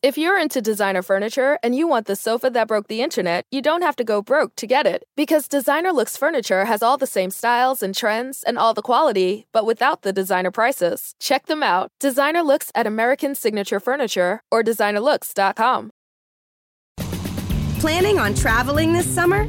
If you're into designer furniture and you want the sofa that broke the internet, you don't have to go broke to get it. Because Designer Looks Furniture has all the same styles and trends and all the quality, but without the designer prices. Check them out. Designer Looks at American Signature Furniture or designerlooks.com. Planning on traveling this summer?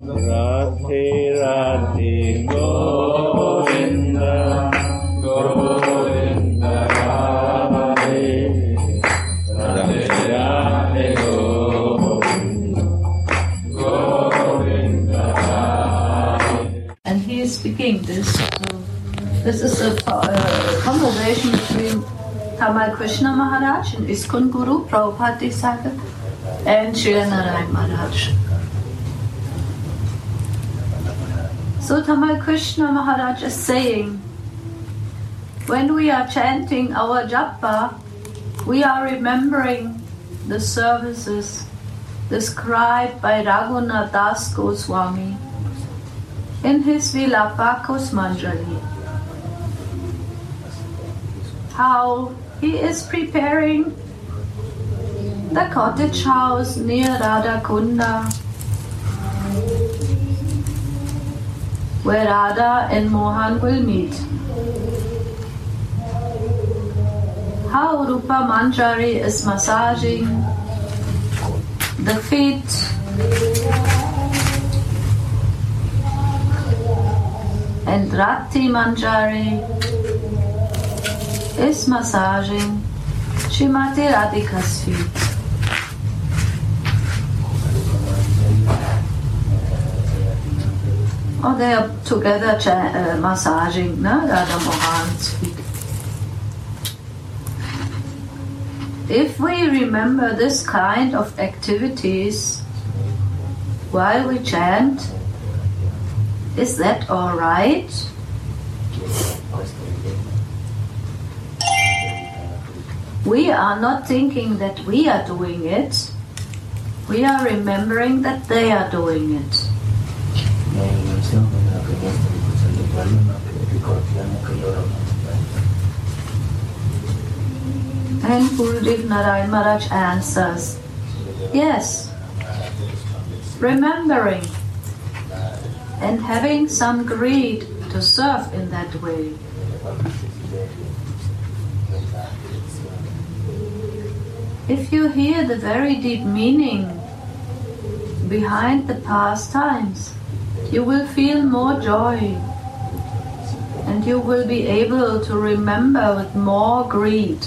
And he is speaking this. This is a uh, conversation between Tamal Krishna Maharaj and ISKCON Guru Prabhupada and Srila Narayan Maharaj. So Tamal Krishna Maharaj is saying, when we are chanting our japa, we are remembering the services described by Raghunath Das Goswami in his Vilapa Kusumanjali. How he is preparing the cottage house near Radha Kunda where Radha and Mohan will meet. How Rupa Manjari is massaging the feet and Rati Manjari is massaging Shrimati Radhika's feet. Oh, they are together cha- uh, massaging no? Radha Mohan's feet. If we remember this kind of activities while we chant, is that all right? We are not thinking that we are doing it. We are remembering that they are doing it. And Gurudev Narayan Maharaj answers, Yes, remembering and having some greed to serve in that way. If you hear the very deep meaning behind the pastimes, you will feel more joy and you will be able to remember with more greed.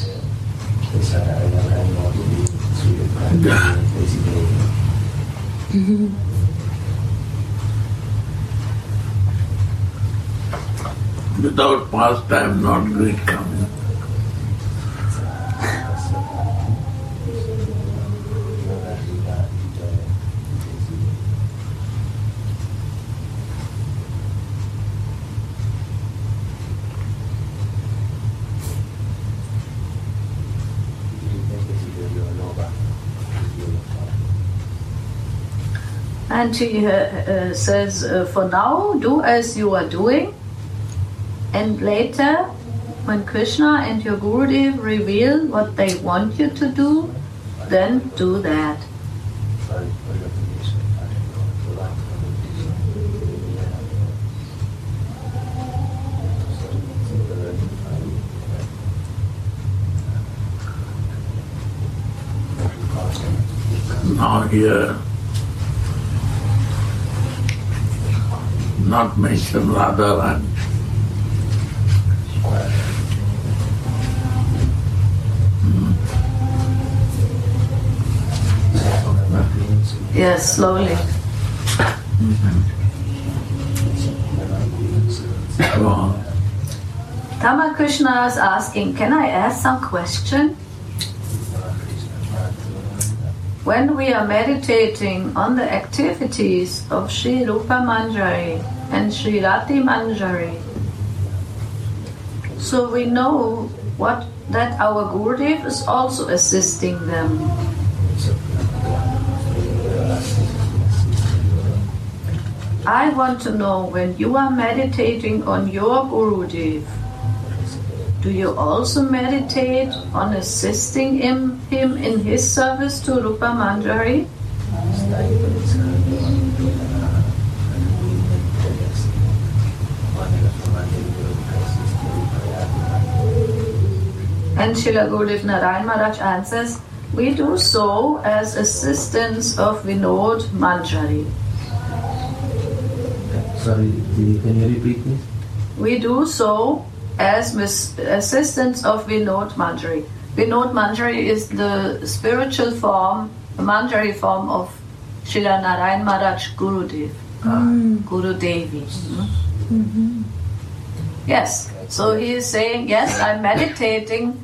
Without pastime, not greed coming. And he uh, uh, says, uh, for now, do as you are doing. And later, when Krishna and your Gurudev reveal what they want you to do, then do that. Now here, not mention Radharani. Yes, slowly. Go on. Tama Krishna is asking, can I ask some question? When we are meditating on the activities of Sri Rupa Manjari and Sri Rati Manjari, so we know what that our Gurudev is also assisting them. I want to know when you are meditating on your Gurudev, do you also meditate on assisting him, him in his service to Rupa Manjari? And Srila Gurudev Narayan Maharaj answers, we do so as assistants of Vinod Manjari. Sorry, can you repeat this? We do so as mis- assistants of Vinod Manjari. Vinod Manjari is the spiritual form, Manjari form of Srila Narayan Maharaj Gurudev, ah. hmm. Guru Devi. Mm-hmm. Yes, so he is saying, yes, I'm meditating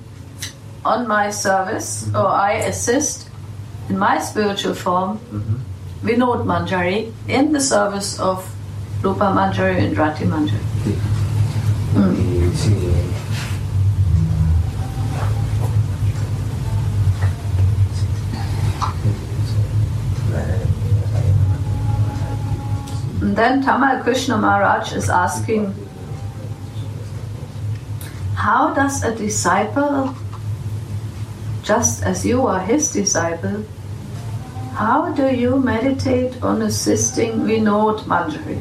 on my service, mm-hmm. or I assist in my spiritual form mm-hmm. Vinod Manjari in the service of Rupa Manjari and Rati Manjari. Di hmm. And then Tamal Krishna Maharaj is asking, how does a disciple, just as you are his disciple, how do you meditate on assisting Vinod Manjari?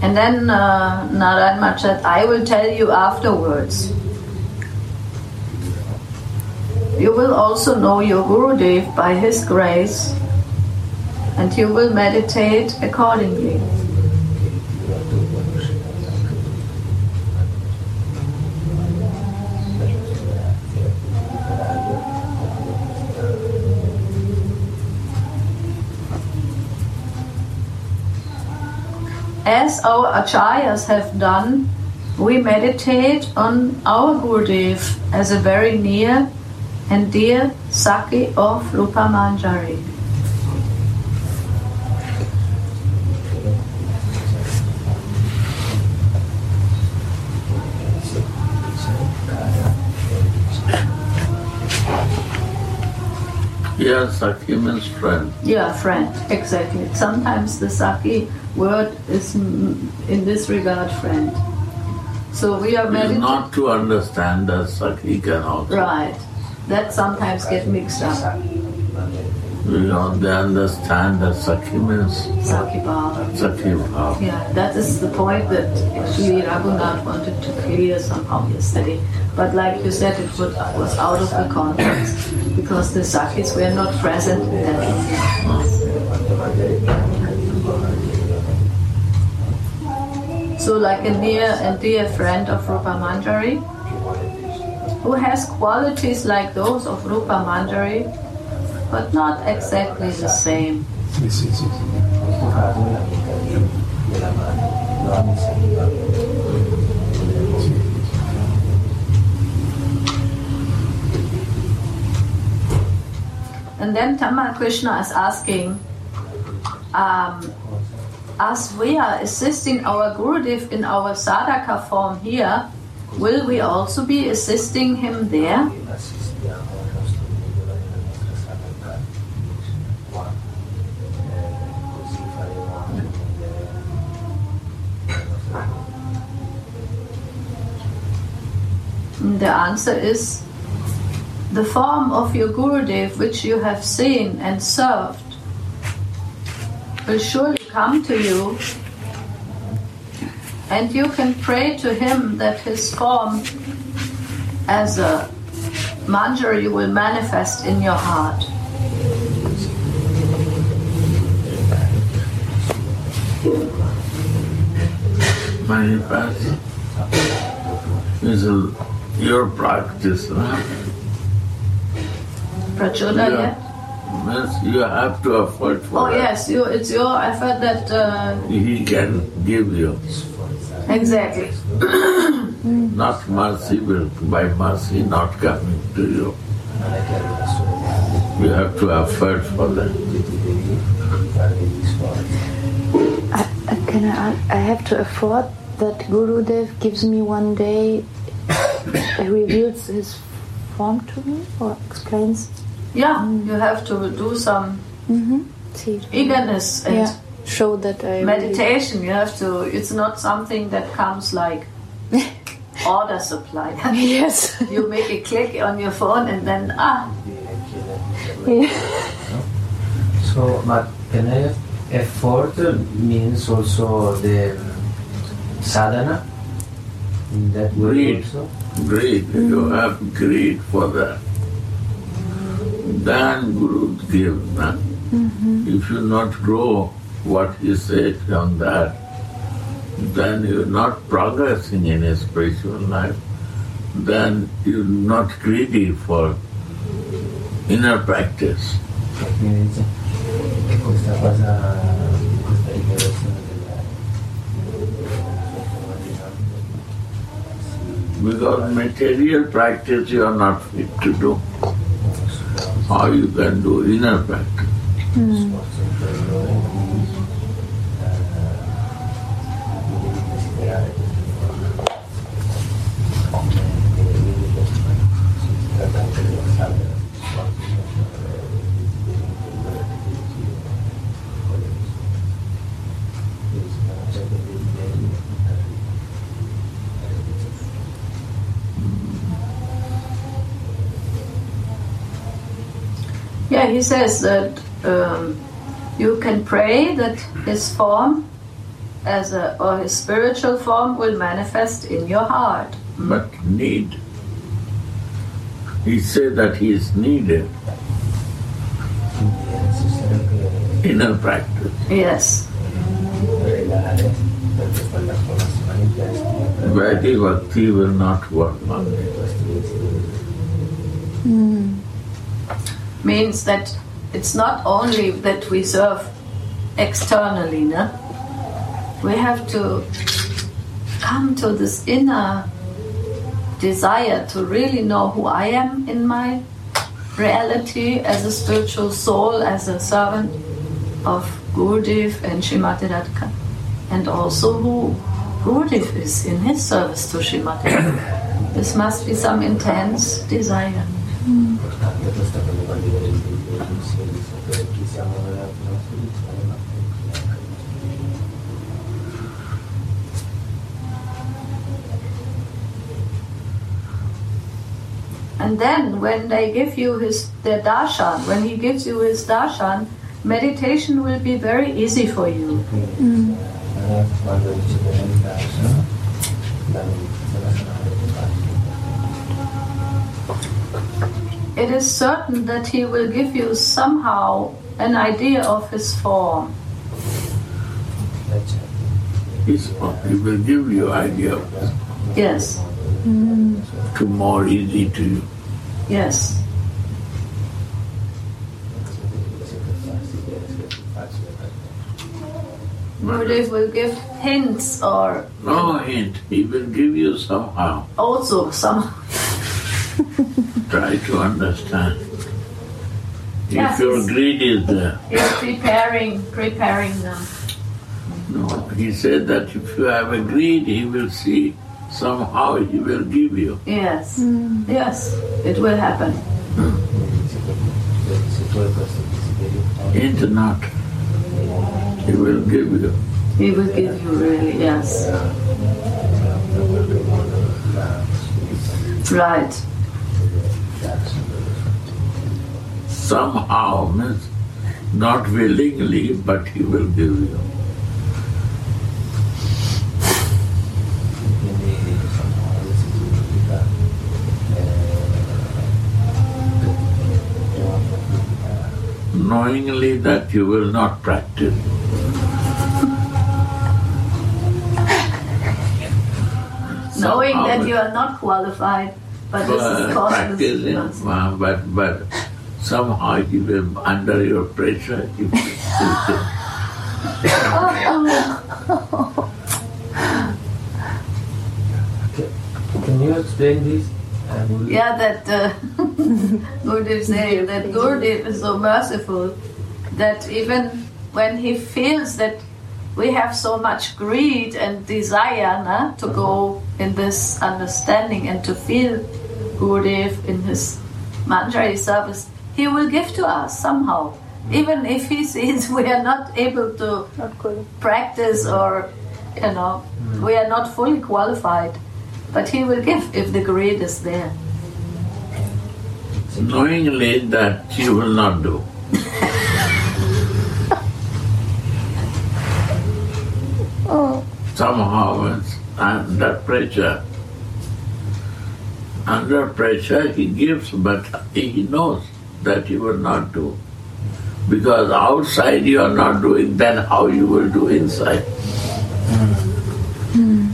And then uh, said, I will tell you afterwards. You will also know your Gurudev by his grace and you will meditate accordingly. As our acharyas have done, we meditate on our Gurudev as a very near and dear Sakhi of Rupa Here, Sakhi means friend. Yeah, friend, exactly. Sometimes the Sakhi word is in this regard friend. So we are meditating. not to understand that Sakhi can also. Right. That sometimes get mixed up. Know, they understand that Sakhi means Sakhi Bhava. Sakhi. Yeah, that is the point that actually Raghunath wanted to clear somehow yesterday. But like you said, it would- was out of the context because the Sakhis were not present in that So, like a near and dear friend of Rupa Manjari, who has qualities like those of Rupa Manjari, but not exactly the same. And then Tamal Krishna is asking, um, as we are assisting our Gurudev in our sadhaka form here, will we also be assisting him there? And the answer is the form of your Gurudev which you have seen and served will surely come to you and you can pray to him that his form as a manjari will manifest in your heart. Manifest is a, your practice. Huh? Prachoda, Yeah. yeah. Means you have to effort for Oh that. yes, you, it's your effort that uh, He can give you. exactly. Not mercy will by mercy not coming to you. You have to effort for that. I, I- can I, I have to afford that Gurudev gives me one day, reveals his form to me or explains. Yeah, you have to do some See, eagerness and yeah, show that I really- meditation. You have to. It's not something that comes like order supply. yes. you make a click on your phone and then ah, Yeah. So, but can I have effort means also the sadhana in that way Greed. also? Greed. You have greed for that. Then Guru gives. Nah? Mm-hmm. If you not grow what he said on that, then you're not progressing in a spiritual life. Then you're not greedy for inner practice. Mi dice, questa cosa, questa rivelazione della Because material practice you are not fit to do. How you can do inner practice? sforzo interiore di eh, di desiderare queste forme come vedi questo si tratta anche dello sadhana sforzo interiore di interiore devi sono sempre desideri yeah. He says that um, you can pray that his form, as a or his spiritual form, will manifest in your heart. But need. He said that he is needed, quindi è inner practice. Yes. pregare per questa trasformazione in testa Vaidhi Bhakti will not work on per it. questi desideri means that it's not only that we serve externally, no? We have to come to this inner desire to really know who I am in my reality as a spiritual soul, as a servant of Gurudev and Srimati Radhika, and also who Gurudev is in his service to Srimati. This must be some intense desire. importante questa per condividere il pensiero di sapere chi siamo nella nostra And then when they give you his their darshan, when he gives you his darshan, meditation will be very easy for you. quindi It is certain that he will give you somehow an idea of his form. eccetera He's, he will give you idea of it Yes, mm. to more easy to you. yes. Gurudev will give hints or No hint. He will give you somehow. also some Try to understand. Yes, If your it's- greed is there. he's preparing preparing them. No, he said that if you have a greed, he will see somehow he will give you. Yes, hmm. yes, it will happen. se tu hai questo desiderio Hint not. He will give you. He will give you really, yes. Right. Somehow means not willingly, but he will give you. quindi insomma questo significa Knowingly that you will not practice. Knowing that you are not qualified, but this is uh, but but somehow he will under your pressure. He will, Can you explain this? Yeah, that uh, Gurudev saying that Gurudev is so merciful that even when he feels that we have so much greed and desire na, to go in this understanding and to feel Gurudev in his manjari service, he will give to us somehow. Even if he sees we are not able to Not practice or, you know, hmm. we are not fully qualified. But he will give if the greed is there. knowingly that you will not do. Oh, Somehow it's under pressure. Under pressure he gives, but he knows that you will not do. Because outside you are not doing, then how you will do inside? Quindi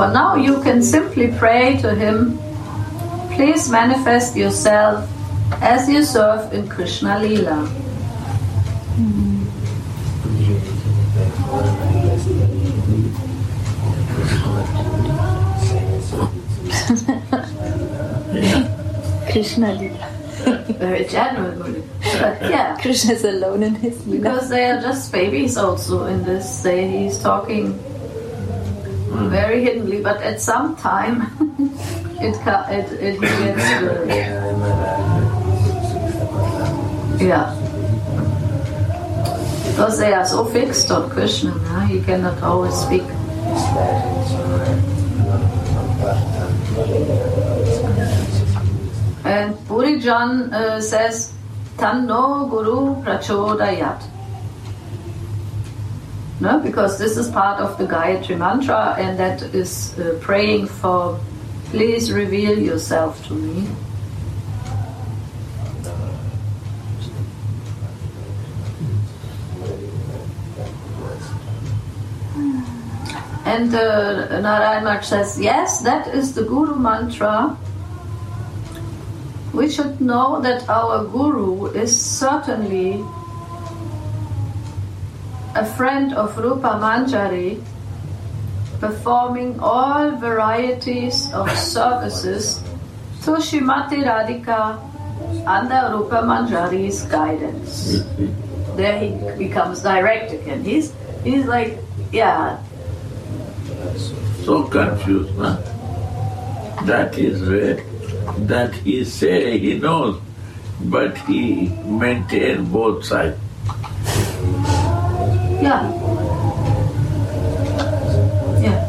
for now, you can simply pray to him, please manifest yourself as you serve in Krishna Lila. Krishna Lila. Very general, but yeah, Krishna is alone in his Lila. because they are just babies also in this. They, he's talking very hiddenly, but at some time it ca- it, it gets uh, yeah. Because they are so fixed on Krishna, huh? he cannot always speak. And Purijan uh, says, Tanno Guru Prachodayat. No, because this is part of the Gayatri mantra, and that is uh, praying for, please reveal yourself to me. And uh, Narayan says, yes, that is the Guru mantra. We should know that our Guru is certainly a friend of Rupa Manjari, performing all varieties of services to Shrimati Radhika under Rupa Manjari's guidance. There he becomes direct again. He's he's like, yeah, So confused, huh? That is where, that he say he knows, but he maintain both sides. Yeah, yeah.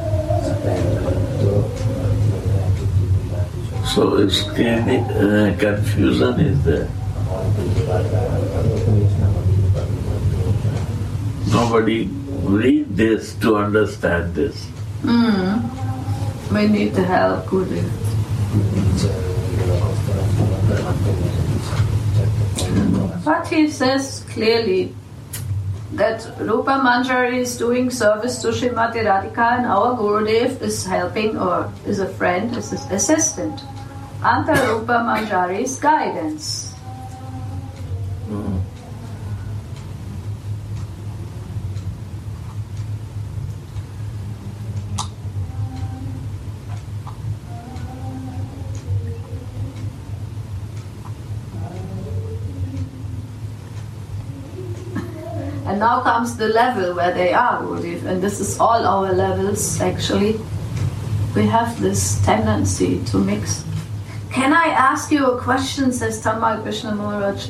So it's clearly, uh, confusion is there. Nobody read this to understand this. Mm. We need the help, Guru. But he says clearly that Rupa Manjari is doing service to Srimati Radhika and our Gurudev is helping or is a friend, is an assistant under Rupa Manjari's guidance. And now comes the level where they are, and this is all our levels actually. We have this tendency to mix. Can I ask you a question? says Tamal Krishna Maharaj.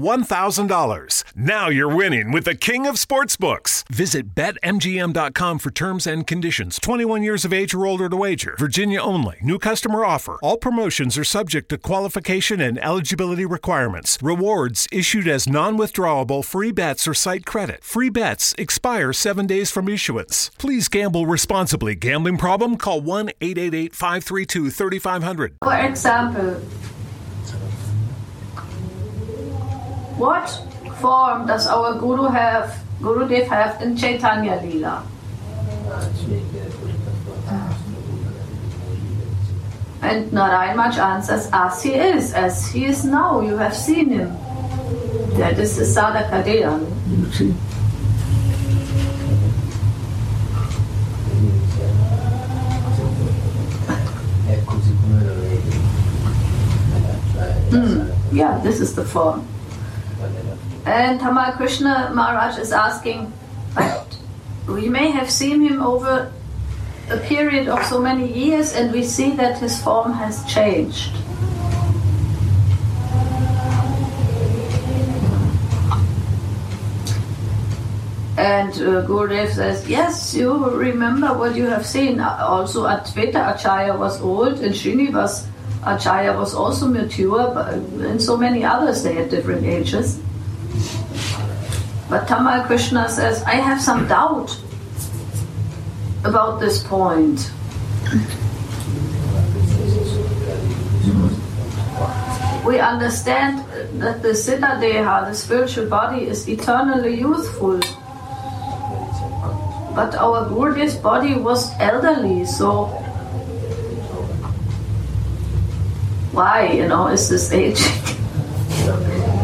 $1,000. Now you're winning with the king of sportsbooks. Visit betmgm.com for terms and conditions. 21 years of age or older to wager. Virginia only. New customer offer. All promotions are subject to qualification and eligibility requirements. Rewards issued as non withdrawable free bets or site credit. Free bets expire seven days from issuance. Please gamble responsibly. Gambling problem? Call 1 888 532 3500. For example, what form does our Guru have, Gurudev have in Chaitanya Lila? And Narayan Mach answers, as he is, as he is now, you have seen him. That is the Sadhaka Deha. You see? È così come lo vedi. Mm, yeah, this is the form. And Tamal Krishna Maharaj is asking, but we may have seen him over a period of so many years and we see that his form has changed. And uh, Gurudev says, yes, you remember what you have seen. Also, Advaita Acharya was old and Srinivas Acharya was also mature, but, and so many others, they had different ages. But Tamal Krishna says, I have some doubt about this point. We understand that the Siddha Deha, the spiritual body, is eternally youthful. But our Gurudev's body was elderly, so why, you know, is this aging?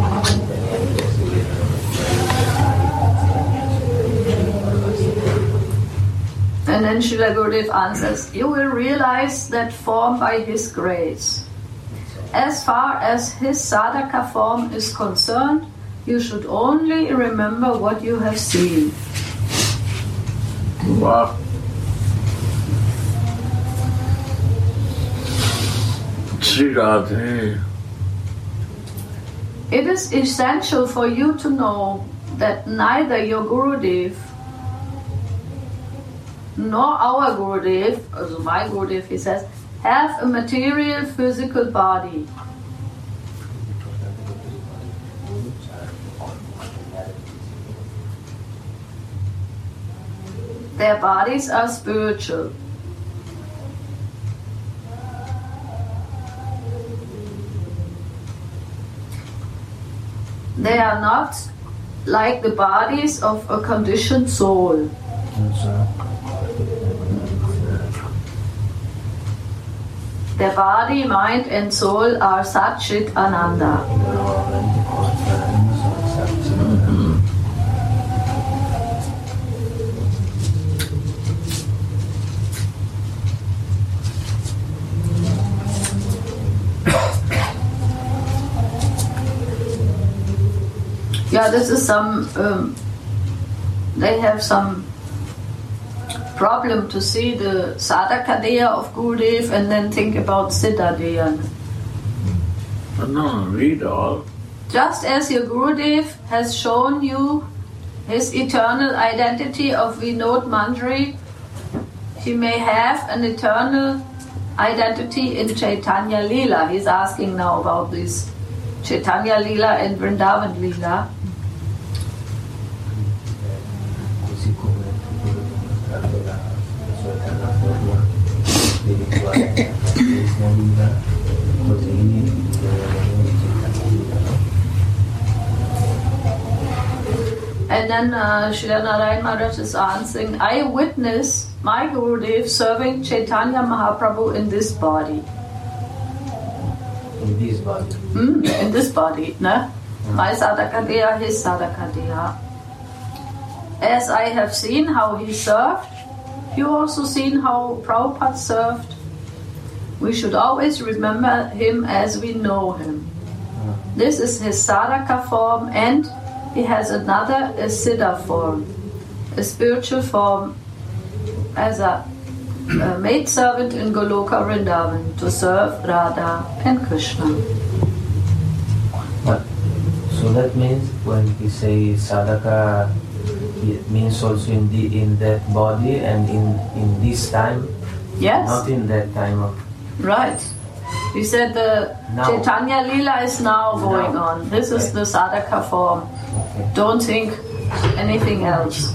And then Srila Gurudev answers, You will realize that form by His grace. As far as His sadhaka form is concerned, you should only remember what you have seen. Wow. Sri Radhe. It is essential for you to know that neither your Gurudev nor our Gurudev, also my Gurudev, he says, have a material physical body. Their bodies are spiritual. They are not like the bodies of a conditioned soul. Their body, mind, and soul are Satchit Ananda. Yeah, this is some. Um, they have some problem to see the sadhaka deha of Gurudev and then think about siddha deha. No, read all. Just as your Gurudev has shown you his eternal identity of Vinod Manjari, he may have an eternal identity in Chaitanya Lila. He's asking now about this Chaitanya Lila and Vrindavan Lila. Così come tu tratto la, la sua eterna forma spirituale nella Krishna Lila, così deve Chaitanya no? And then uh, Srila Narayan Maharaj is answering, I witness my Gurudev serving Chaitanya Mahaprabhu in this body. in this body. Hmm, in this body, ne? My Sadakadeha, his. As I have seen how he served, you also seen how Prabhupada served. We should always remember him as we know him. This is his sadhaka form, and he has another a siddha form, a spiritual form as a, a maid servant in Goloka Vrindavan to serve Radha and Krishna. But so that means when we say sadhaka, it means also in the in that body and in in this time, Yes, not in that time of right. He said the Now. Chaitanya Lila is now going Now. on. This is the sadhaka form. Don't think anything else.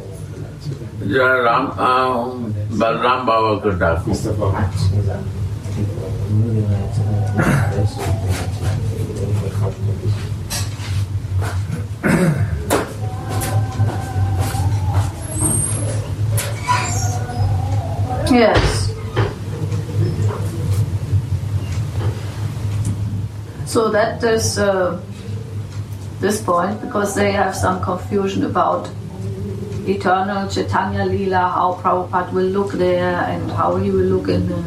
Ram आ, बलराम बाबा को डाकू Esatto. Tipo, lui deve essere adesso devi per forza di Yes. So that is uh, this point because they have some confusion about eternal Chaitanya Leela, how Prabhupada will look there and how he will look in the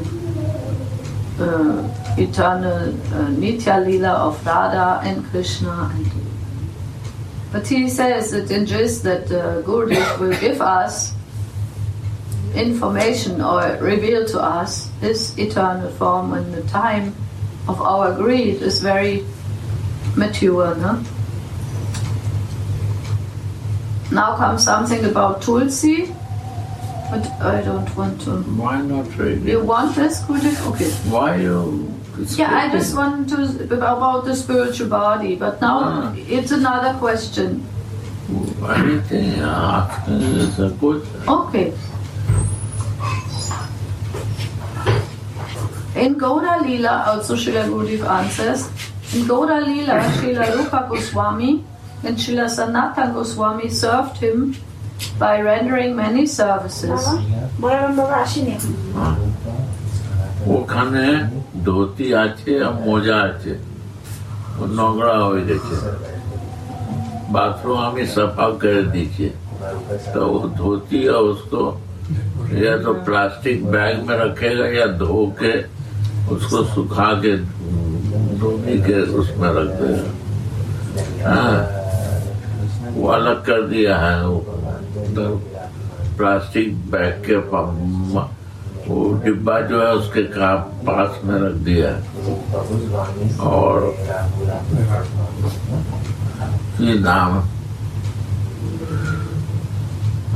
uh, eternal uh, Nitya Leela of Radha and Krishna. And, but he says that in that uh, Gurudev will give us information or reveal to us his eternal form when the time of our greed is very mature. No? Now comes something about Tulsi, but I don't want to. Why not read You want this, Gurudev? Okay. Why you? Yeah, I just want to about the spiritual body, but now Ah. it's another question. Anything asking is a good. Okay. In Gaura Lila, also Srila Gurudev answers, in Gaura Lila, Srila Rupa Goswami and Srila Sanatan Goswami served him by rendering many services. ওখানে ধুতি আছে আর মোজা আছে ও নোংরা হয়ে গেছে bathroom हमें सफा कर दीजिए तो वो धोती है उसको या तो प्लास्टिक बैग में रखेगा या धो के उसको सुखा के धोनी के उसमें रख देगा हाँ वो अलग कर दिया है वो प्लास्टिक बैग के वो डिब्बा जो है उसके का पास में रख दिया है और ये नाम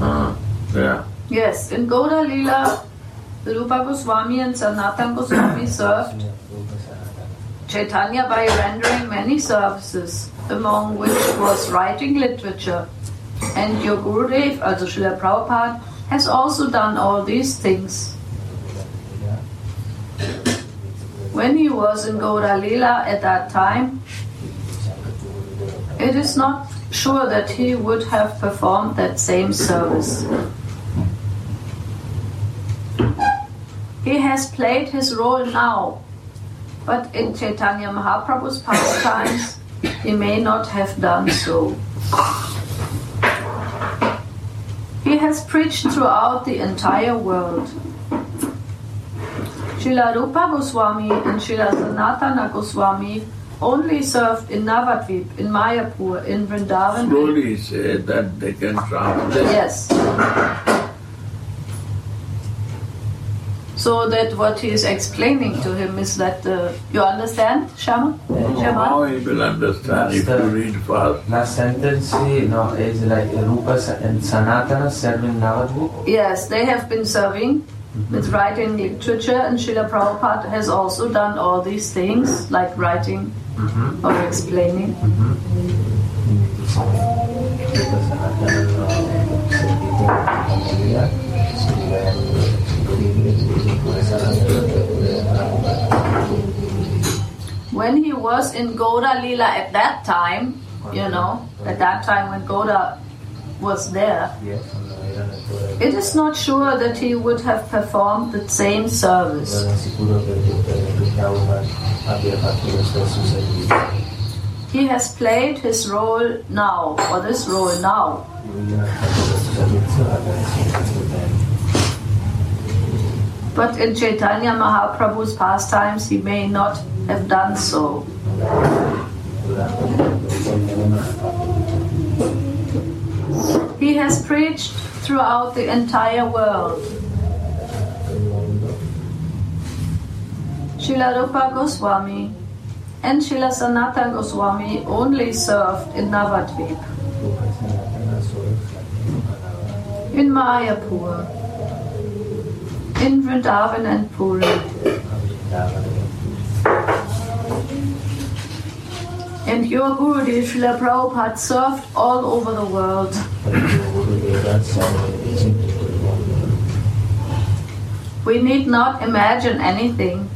हाँ Yes, in Gauda Lila, Rupa Goswami and Sanatan Goswami served Chaitanya by rendering many services, among which was writing literature. And your Gurudev, also Srila Prabhupada, has also done all these things. When he was in Lila at that time, it is not sure that he would have performed that same service. He has played his role now, but in Chaitanya Mahaprabhu's pastimes, he may not have done so. He has preached throughout the entire world. Srila Rupa Goswami and Srila Sanatana Goswami only served in Navadvip, in Mayapur, in Vrindavan. Slowly say that they can translate. Yes. So that what he is explaining to him is that uh, you understand, Shama? How Shama? he will understand if you read fast. Last sentence, you know, is like Rupa and Sanatana serving Navadvip. Yes, they have been serving with writing literature, and Srila Prabhupada has also done all these things, like writing Mm-hmm. or explaining. When he was in Gaura Lila at that time, you know, at that time when Gaura was there, it is not sure that he would have performed the same service. He has played his role now, or this role now. But in Chaitanya Mahaprabhu's pastimes, he may not have done so. He has preached throughout the entire world. Srila Rupa Goswami and Srila Sanatana Goswami only served in Navadvip, in Mayapur, in Vrindavan and Puri. And your Gurudev Srila Prabhupada served all over the world. We need not imagine anything.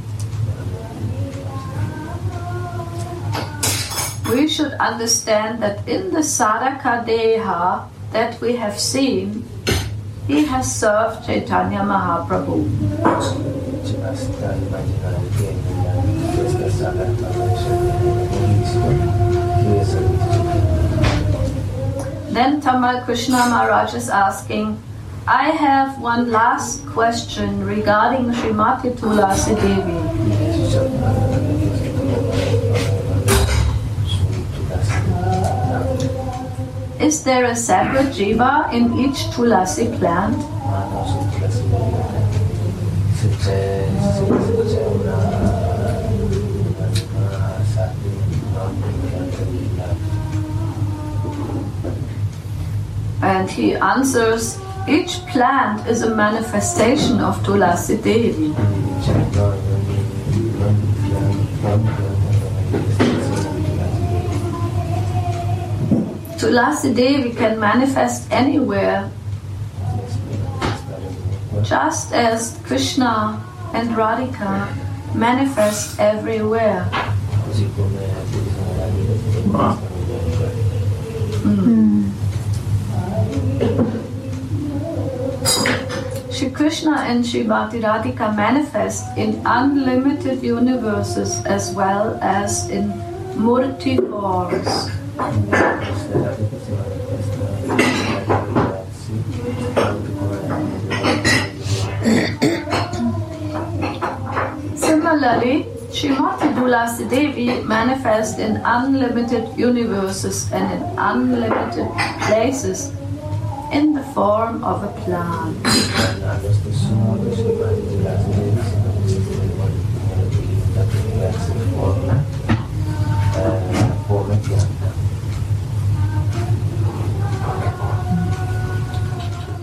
We should understand that in the Sadhaka Deha that we have seen, he has served Chaitanya Mahaprabhu. Then Tamal Krishna Maharaj is asking, I have one last question regarding Srimati Tulasi Devi. Is there a separate jiva in each Tulasi plant? And he answers, each plant is a manifestation of Tulasi Devi. Tulasi we can manifest anywhere, just as Krishna and Radhika manifest everywhere. Hmm. Shri Krishna and Shri Bhakti Radhika manifest in unlimited universes as well as in murti forms. Similarly, Tulasi Devi manifests in unlimited universes and in unlimited places in the form of a plant.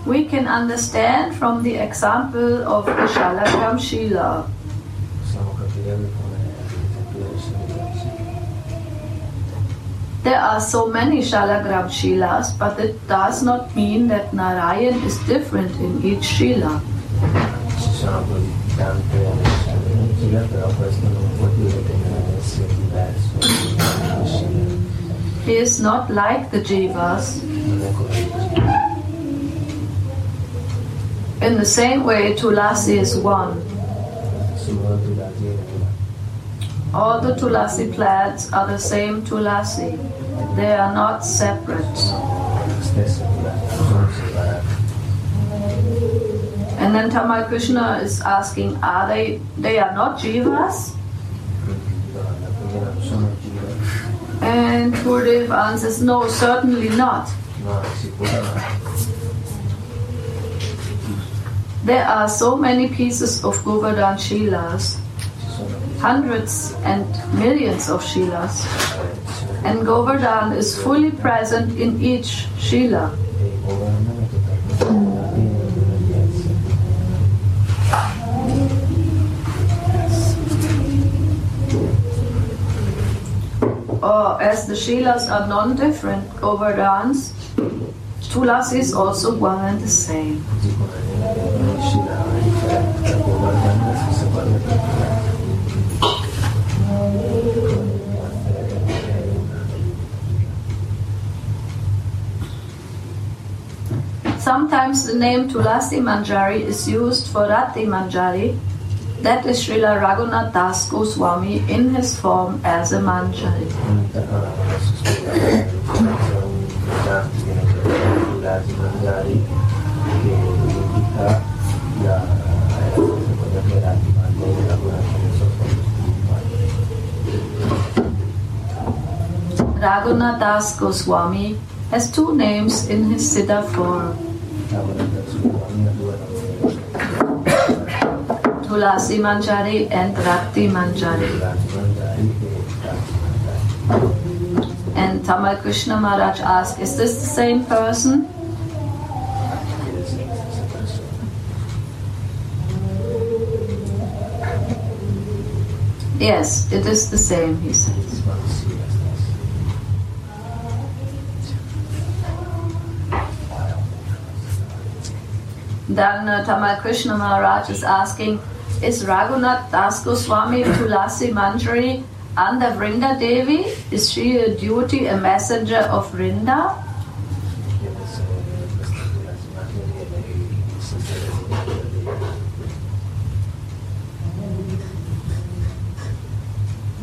We can understand from the example of the Shalagram Shila. There are so many Shalagram Shilas, but it does not mean that Narayan is different in each Shila. He is not like the Jivas. In the same way, Tulasi is one. All the Tulasi plants are the same Tulasi. They are not separate. And then Tamal Krishna is asking, are they, they are not Jivas? And Gurudev answers, no, certainly not. There are so many pieces of Govardhan Shilas, hundreds and millions of Shilas, and Govardhan is fully present in each Shila. Or as the Shilas are non-different Govardhans, Tulasi is also one and the same. Sometimes the name Tulasi Manjari is used for Rati Manjari, that is Srila Raghunath Das Goswami in his form as a Manjari. Raghunath Das Goswami has two names in his Siddha form, Tulasi Manjari and Rati Manjari. And Tamal Krishna Maharaj asked, is this the same person? Yes, it is the same, he says. Then uh, Tamal Krishna Maharaj is asking, is Raghunath Das Goswami Tulasi Manjari under Vrinda Devi? Is she a duty, a messenger of Vrinda?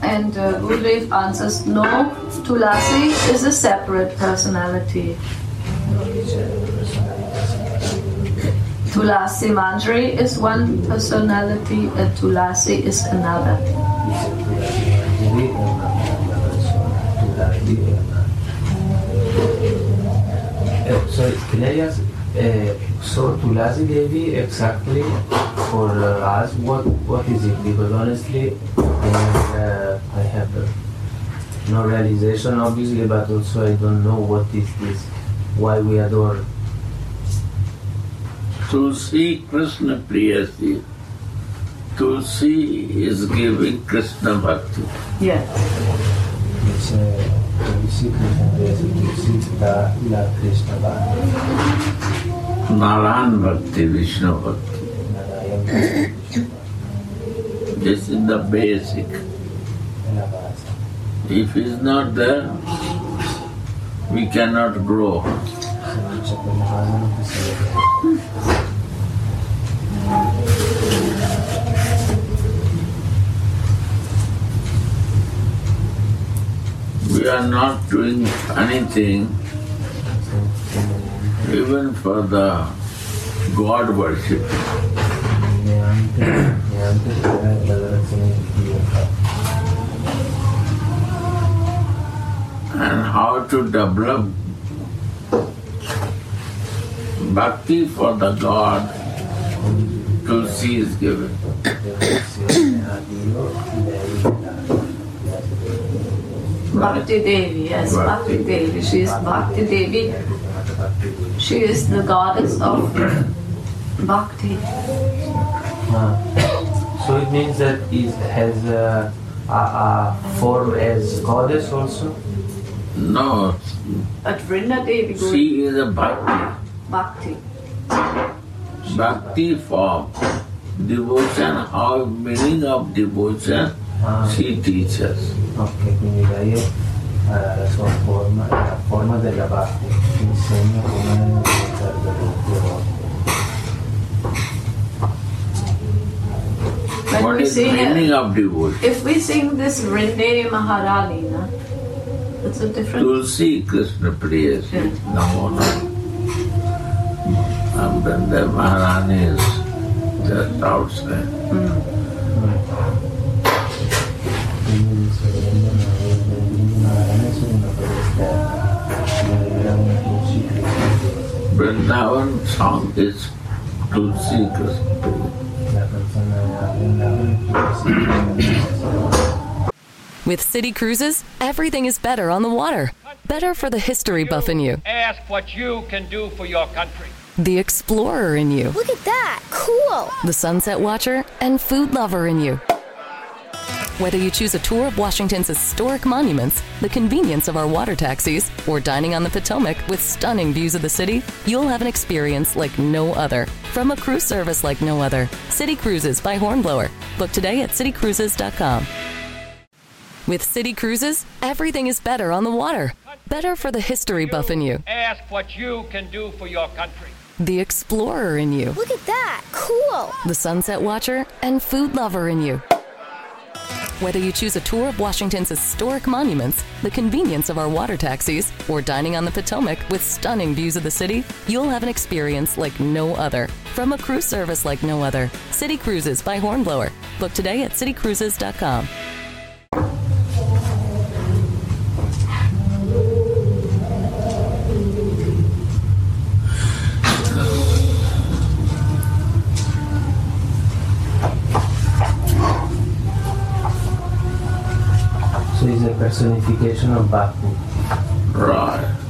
And uh, answers, no, Tulasi is a separate personality. non dice personalità separata. Tulasi Manjari is one personality and Tulasi is another. Una. Uh, sorry, can I ask, uh, so Tulasi Devi exactly for uh, us, what, what is it? Because honestly, uh, I have uh, no realization obviously, but also I don't know what is this, why we adore. Tulsi Krishna Priyasi. Tulsi is giving Krishna Bhakti. Yes. Dice, uh, Tulsi Krishna Devi, Tulsi dà la Krishna Bhakti, Narayan Bhakti, Vishnu Bhakti. This is the basic. è la base. If it's not there, we cannot grow. Se non c'è quella base non possiamo vedere. We are not doing anything even for the God worship. neanche, neanche per l'adorazione di Dio. And how to develop bhakti for the God, Tulsi is given. Devozione a Dio, lei la, la Bhakti Devi, yes, Bhakti Devi. She is Bhakti Devi. chiamata Bhakti Devi. She is the goddess of Bhakti. Ah. So it means that it has a, a, a form as goddess also? No, At Vrinda Devi, she is a bhakti. Bhakti. Bhakti form. Devotion, how meaning of devotion. She teaches. Ok, quindi lei è eh, la sua forma, la forma della Bhakti, insegna come diventare devoto. When What we is sing, meaning of devotion? if we sing this Vrinde Maharani, na, it's a different. Tulsi Krishna Priyasi. Namo Namo. And then the Maharani is just outside. Quindi Vrindavan song is With city cruises, everything is better on the water. Better for the history buff in you. Ask what you can do for your country. The explorer in you. Look at that. Cool. The sunset watcher and food lover in you. Whether you choose a tour of Washington's historic monuments, the convenience of our water taxis, or dining on the Potomac with stunning views of the city, you'll have an experience like no other. From a cruise service like no other, City Cruises by Hornblower. Book today at citycruises.com. With City Cruises, everything is better on the water. Better for the history buff in you, Ask what you can do for your country. the explorer in you, Look at that! Cool! the sunset watcher, and food lover in you. Whether you choose a tour of Washington's historic monuments, the convenience of our water taxis, or dining on the Potomac with stunning views of the city, you'll have an experience like no other. From a cruise service like no other, City Cruises by Hornblower. Book today at citycruises.com. personification of Bhakti. Right.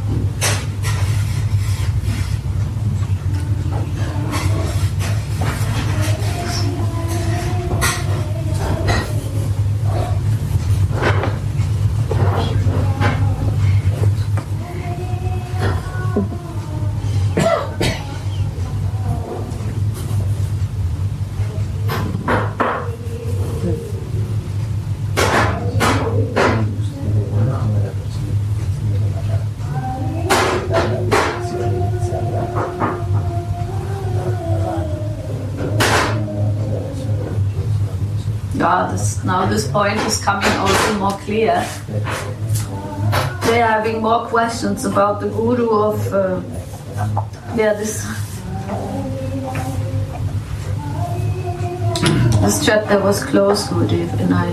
Now this point is coming also more clear. They are having more questions about the guru of uh, yeah this this chapter was closed, Gurudev, and I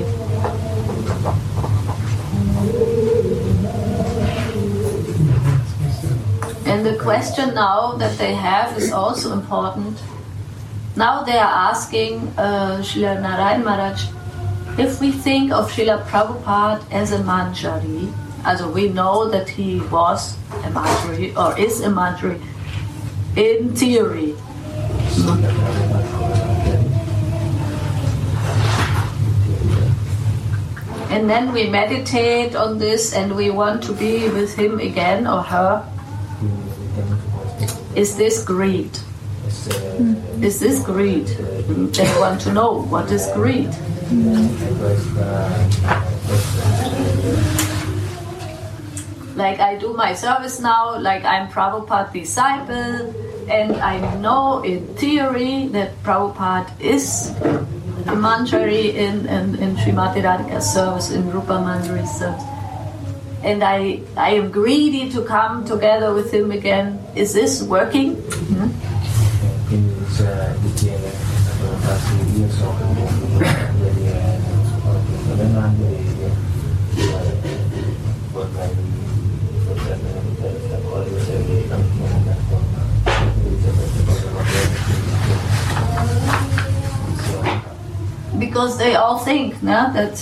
and the question now that they have is also important. Now they are asking uh, Srila Narayan Maharaj if we think of Srila Prabhupada as a Manjari, also we know that he was a Manjari or is a Manjari in theory. And then we meditate on this and we want to be with him again or her. Is this greed? Is this greed? They want to know what is greed. Like I do my service now, like I'm Prabhupada disciple, and I know in theory that Prabhupada is a manjari in, in, in Srimati Radhika's service, in Rupa Manjari's service. And I, I am greedy to come together with him again. Is this working? Hmm? Quindi se ritiene che io so che il mondo non è male, vorrei potrebbe essere d'accordo se vi cambiamo la forma utilizza queste cose moderne. Because they all think no, that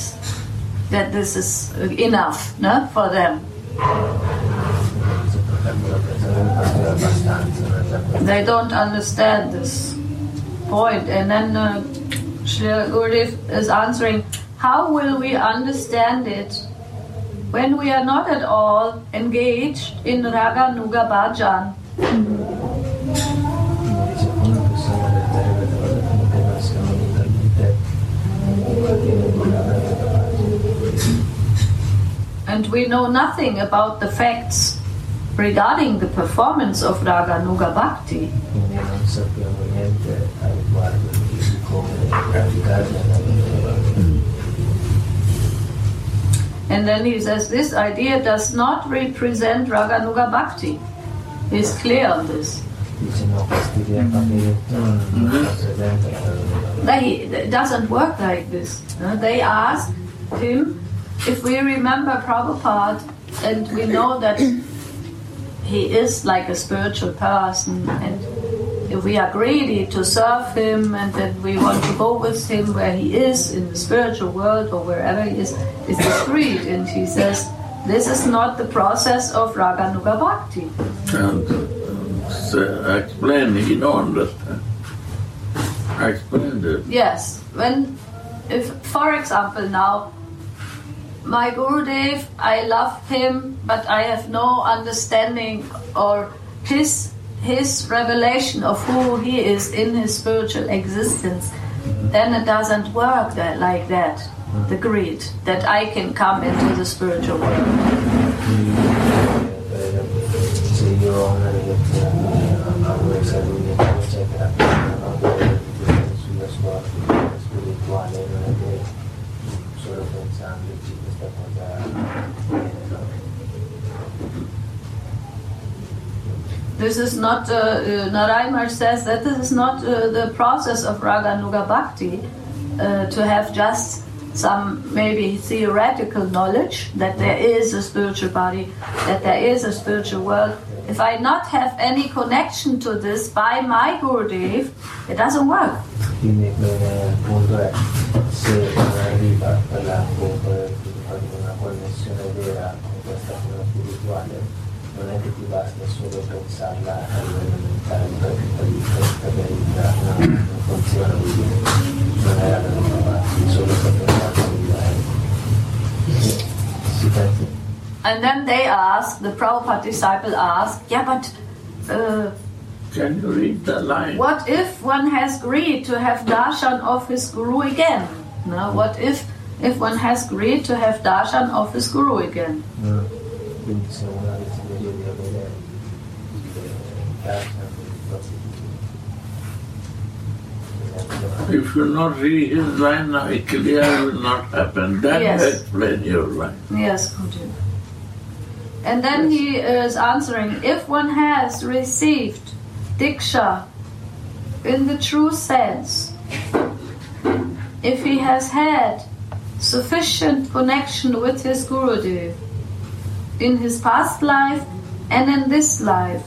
that this is enough no, for them. They don't understand this point. And then uh, is answering, how will we understand it when we are not at all engaged in Raganuga Bhajan? And we know nothing about the facts regarding the performance of Raganuga Bhakti. And then he says this idea does not represent Raganuga Bhakti. He's clear on this. Rappresenta They, it doesn't work like this. They ask him if we remember Prabhupada and we know that he is like a spiritual person, and if we are greedy to serve him and that we want to go with him where he is in the spiritual world or wherever he is, is greed. And he says, this is not the process of Raganuga Bhakti. Um, And uh, so explain, you don't understand. Explain it. Yes, when, if, for example, now, my Gurudev, I love him, but I have no understanding or his his revelation of who he is in his spiritual existence, then it doesn't work that, like that. The greed that I can come into the spiritual world. Se io ho una negazione a questa lunga eccetera, non devo sulla sua non è che solo pensandoci questa cosa viene, no? This is not, uh, uh, says that this is not uh, the process of Raganuga Bhakti uh, to have just some maybe theoretical knowledge that there is a spiritual body, that there is a spiritual world. If I not have any connection to this by my Gurudev, it doesn't work. Quindi il punto è se non arriva quella comunque fare una connessione vera con questa forma spirituale, non è che ti basta solo pensarla a livello mentale perché poi questa verità no, non funziona così, non è la verità, solo per pensarla si pensa And then they ask, the Prabhupada disciple asked, yeah, but uh, Can you read the line? what if one has greed to have darshan of his guru again? No, what if if one has greed to have darshan of his guru again? Quindi se uno ha desiderio di avere il darshan If you not read his line now, it clear will not happen. Then Yes. explain your line. Yes, Gurudev. And then he is answering, if one has received diksha in the true sense, if he has had sufficient connection with his Gurudev in his past life and in this life,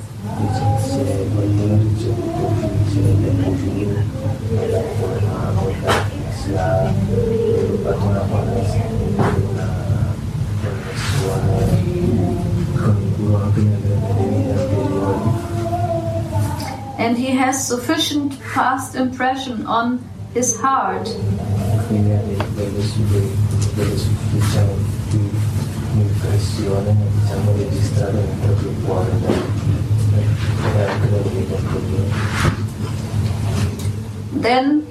and he has sufficient past impression on his heart then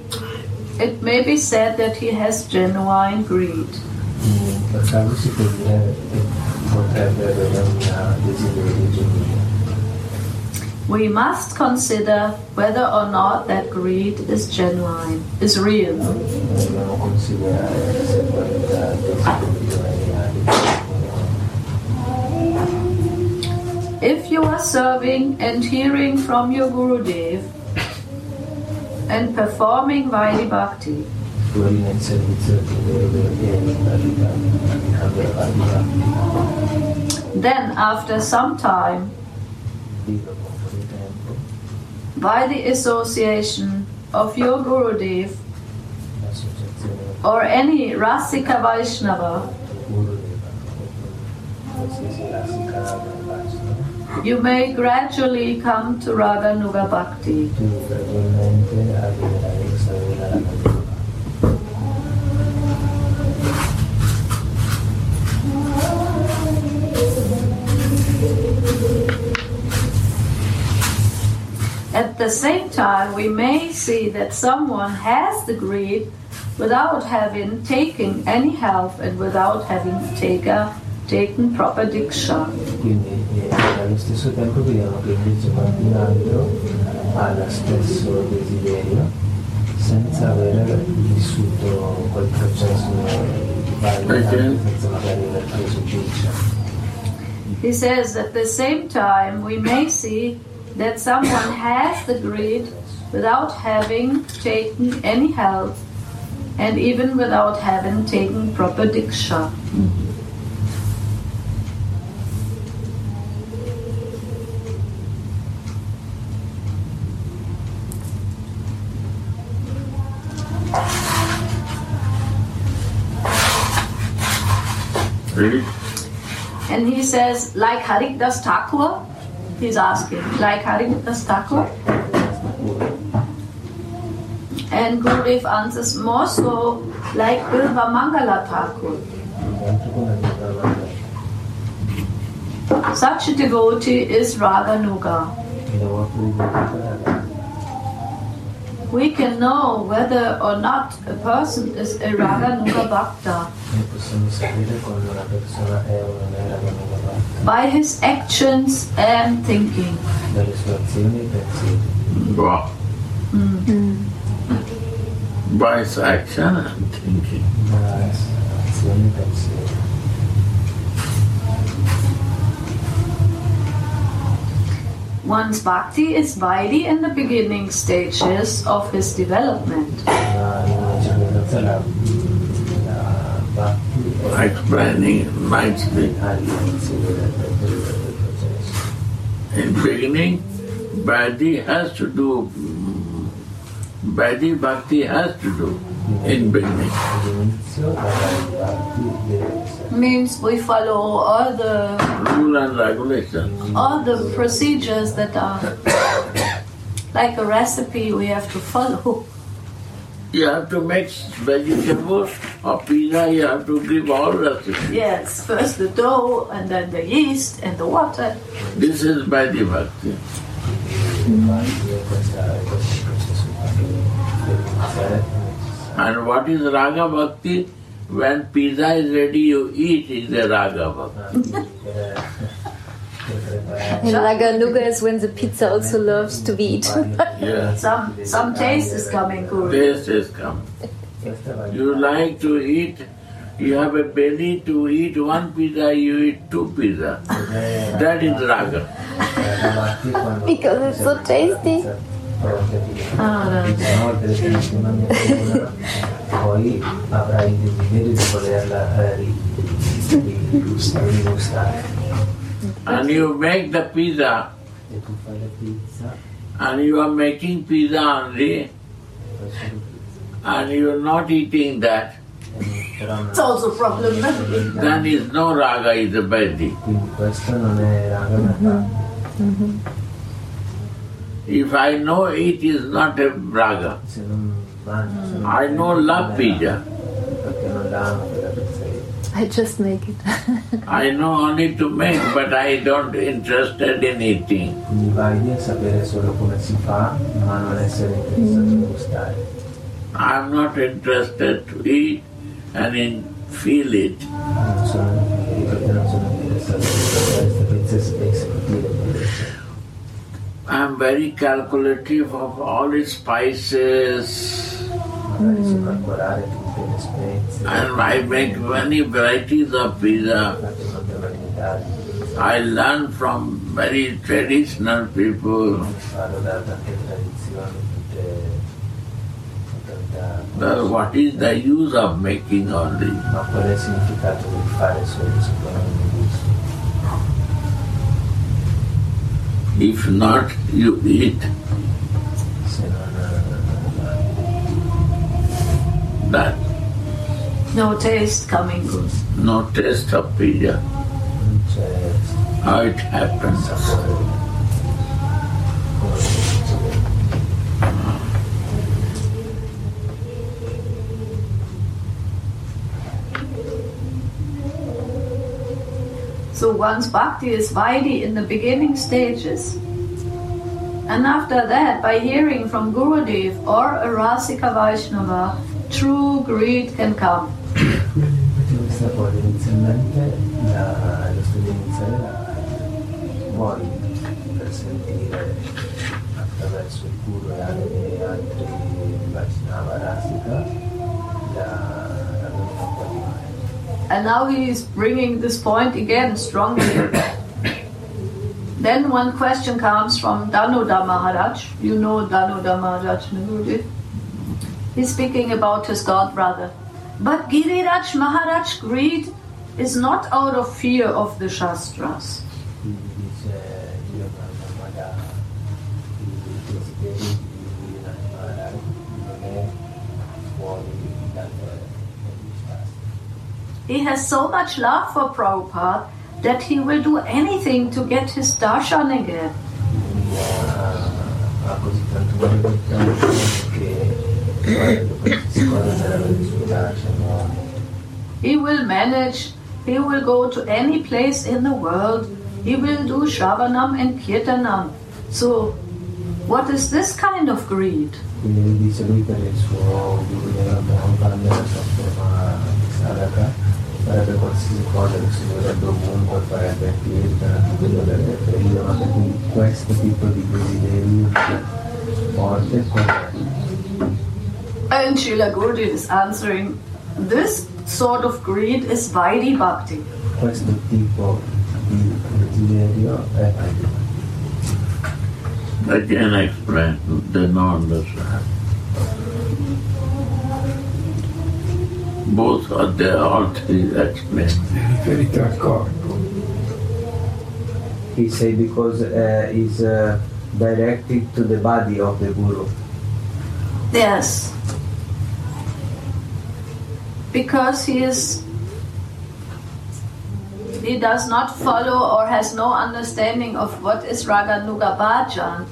it may be said that he has genuine greed. We must consider whether or not that greed is genuine, is real. If you are serving and hearing from your Gurudev and performing Vaidhi Bhakti, Then after some time, by the association of your Gurudev or any Rasika Vaishnava, you may gradually come to Raganuga Bhakti. At the same time, we may see that someone has the greed without having taken any help and without having taken, taken proper diksha. Quindi eh, allo stesso tempo vediamo che invece qualcun altro ha lo stesso desiderio senza aver vissuto quel processo valido, Perché? senza magari aver preso diksha. He says at the same time, we may see that someone has the greed without having taken any health and even without having taken proper diksha. Really? And he says, like Haridas Thakur, He's asking, like Haridas Thakur? And Gurudev answers, more so like Bilva Mangala Thakur. Such a devotee is Raganuga. We can know whether or not a person is a Raganuga Bhakta Noi possiamo sapere quando una persona è o non è Raganuga Bhakta by his actions and thinking. dalle sue azioni pensieri. Wow. Hmm. By his action and thinking. Da azioni e pensieri. One's bhakti is Vaidhi in the beginning stages of his development. Del processo. In beginning, Bhakti has to do, Bhakti Bhakti has to do in beginning. All'inizio la Bhakti deve essere Means we follow all the Rule and regulations. all the procedures that are like a recipe we have to follow. You have to mix vegetables or pizza, you have to give all recipes. Yes, first the dough and then the yeast and the water. This is Bhakti Bhakti. Bhakti è questa, è questo processo che deve iniziare And what is Raga Bhakti? When pizza is ready, you eat is the Raga Bhakti. per, per preparare And Raganuga is when the pizza also loves to be eaten. Yes, Some some taste is coming good. taste is come. You like to eat, you have a belly to eat one pizza, you eat two pizza. That is Raga. la Bhakti quando Because it's so tasty. And you make the pizza, tu fai la pizza and you are making pizza only, fai solo pizza and you are not eating that, It's also a problem. then is no Raga, is a Bhakti. quindi questo non è raga ma If I know it is not a Raga, se non mangi se non I know love pizza. la amo quella pizza lì. I just make it. I know only to make, but I don't interested in eating. quindi vai sapere solo come si fa ma non essere interessato a gustare I'm not interested to eat and in feel it. non sono perché non sono interessato a gustare questa pizza e sentire questa I'm very calculative of all its spices, spezie and I make many varieties of pizza. I learn from very traditional people. What is the use of making all this? If not, you eat. Se non That No taste coming good. no taste of pizza. How it happens. So one's bhakti is Vaidhi in the beginning stages. And after that, by hearing from Gurudev or a Rasika Vaishnava, true greed can come. Quindi questa cosa inizialmente la, lo studio iniziale la poi per sentire attraverso il guru e anche altri Vaishnava Rasika And now he is bringing this point again strongly. then one question comes from Danuda Maharaj. You know Danuda Maharaj, Gurudev? He's speaking about his god brother. But Giriraj Maharaj greed is not out of fear of the Shastras. Quindi dice io non magari il desiderio di Maharaj non è fuori dalle dagli stati. He has so much love for Prabhupada that he will do anything to get his darshan again. He will manage, he will go to any place in the world, he will do Shravanam and Kirtanam. So, what is this kind of greed? Quindi lui dice lui per il suo guru della Prabhupada nella sua forma di sadhaka farebbe qualsiasi cosa che si dovrebbe ovunque, farebbe kirtana, tutto quello che è preferito, ma per cui questo tipo di desiderio forte cos'è? And Srila Gurudev is answering, this sort of greed is Vaidhi Bhakti. Questo tipo di desiderio è I can explain, the don't understand. Both are there, all three explain. riferito al corpo. He say because uh, is uh, directed to the body of the guru. Yes. Because he is he does not follow or has no understanding of what is Raganuga Bhajan.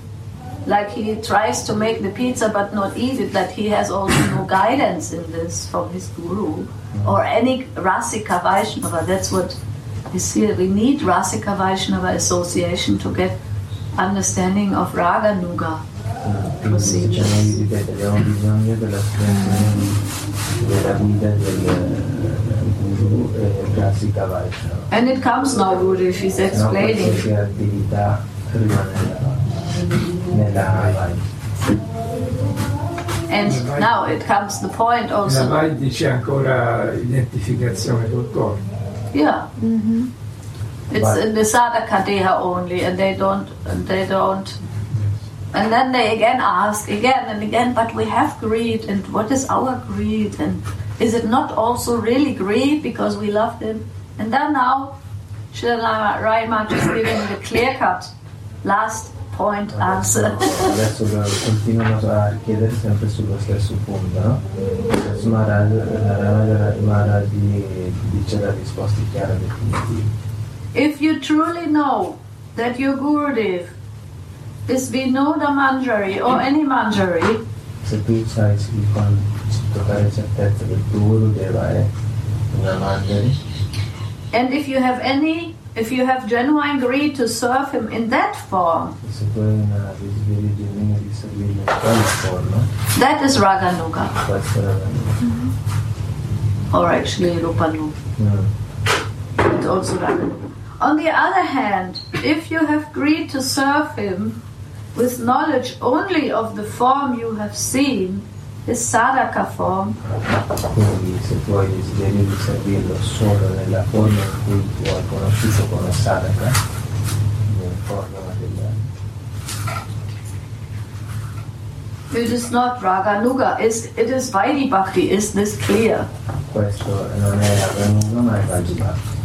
Like he tries to make the pizza but not eat it, that he has also no guidance in this from his guru or any Rasika Vaishnava. That's what is here. We need Rasika Vaishnava association to get understanding of e classica Vaishnava. And it comes now, Guru, she's Se explaining. Qualsiasi attività rimane nella, nella And now it comes the point Nella also. Vaidhi c'è ancora identificazione col corpo. Yeah. Mhm. It's Right. in the sadhaka deha only, and they don't, and they don't. And then they again ask again and again, but we have greed, and what is our greed? And is it not also really greed because we love them? And then now, Srila Raimach is giving the clear cut last point answer. Adesso continuano a chiedere sempre sullo stesso punto, no? Adesso Maharaj, Narayana Maharaj gli dice la risposta chiara definitiva. If you truly know that your Gurudev is Vinoda Manjari or any Manjari, Se tu sai con totale certezza che il tuo Guru è una mandari, and if you have any, if you have genuine greed to serve him in that form, se tu hai una desiderio genuino di servirlo in quella forma, that is Raganuga, la or actually. Mm. It's also Raganuga. On the other hand, if you have greed to serve him with knowledge only of the form you have seen, his sadhaka form, Quindi se tu hai desiderio di servirlo solo nella forma in cui tu hai conosciuto come sadhaka, in forma materiale, it is not Raganuga, it is Vaidhi Bhakti, is this clear? questo non è Raganuga ma è Vajibhakti.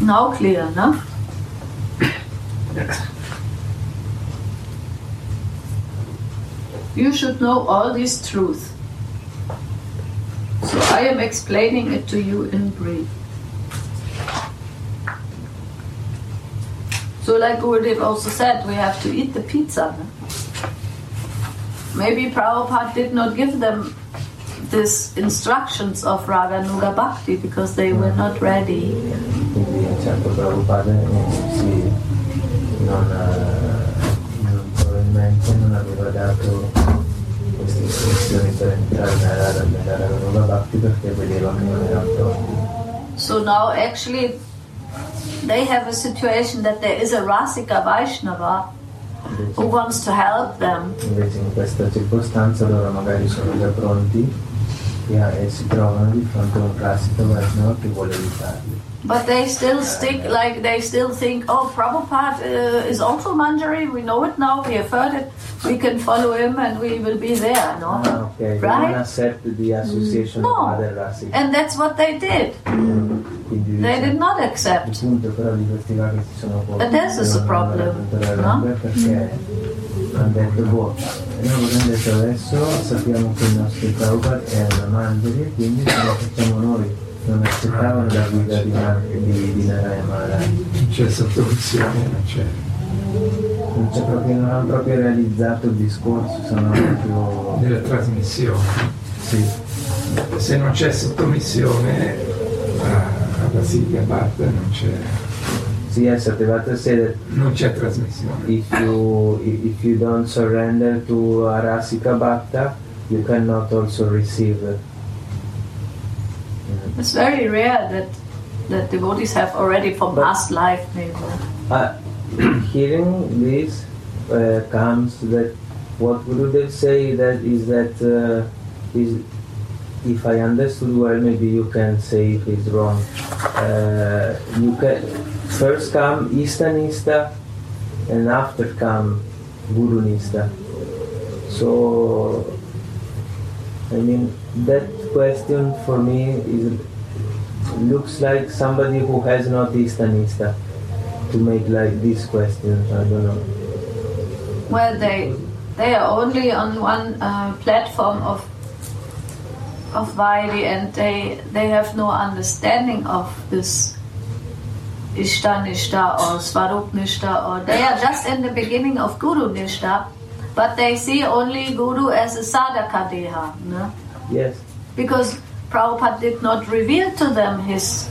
Now clear, no? You should know all this truth. So I am explaining it to you in brief. So like Gurudev also said, we have to eat the pizza. Maybe Prabhupada did not give them these instructions of Raganuga Bhakti because they were not ready. Quindi certo Prabhupada non, non- So now actually they have a situation that there is a Rasika Vaishnava who wants to help them. E, e si trovano di fronte un classico Vaishnava vuole aiutarli. But they still stick, like they still think, oh, Prabhupada uh, is also Manjari, we know it now, we have heard it, we can follow him and we will be there, no? Ah, okay. Right? accept the association No. of other Rasika. And that's what they did. Quindi They did not accept. punto però di questi qua che si sono posti And this is the problem, no? perché hanno detto boh, noi adesso sappiamo che il nostro Prabhupada è una mandria quindi ce la facciamo noi non accettavano la guida di, di, di Narayana Maharaj Non c'è sottomissione, non c'è. non, c'è proprio, non hanno proprio realizzato il discorso sono proprio Nella trasmissione. sì Se non c'è sottomissione, a- alla Siga Bhatta non c'è, sì yes Satyavata said non c'è trasmissione. if you if you don't surrender to Arasika Bhakta you cannot also receive. It's very rare that that devotees have already from But- past life maybe. Uh, hearing this uh, comes that what Gurudev say that is that uh, is if I understood well, maybe you can say if it's wrong. Uh, you can first come Ishtanishta and after come Guru Nishta. So I mean that question for me is looks like somebody who has not Ishtanishta to make like these questions. I don't know. Well, they they are only on one uh, platform of of Vaidhi, and they they have no understanding of this Ishta Nishta or Swarup Nishta, or they are just in the beginning of Guru Nishta, but they see only Guru as a sadhaka deha, no? Yes. because Prabhupada did not reveal to them his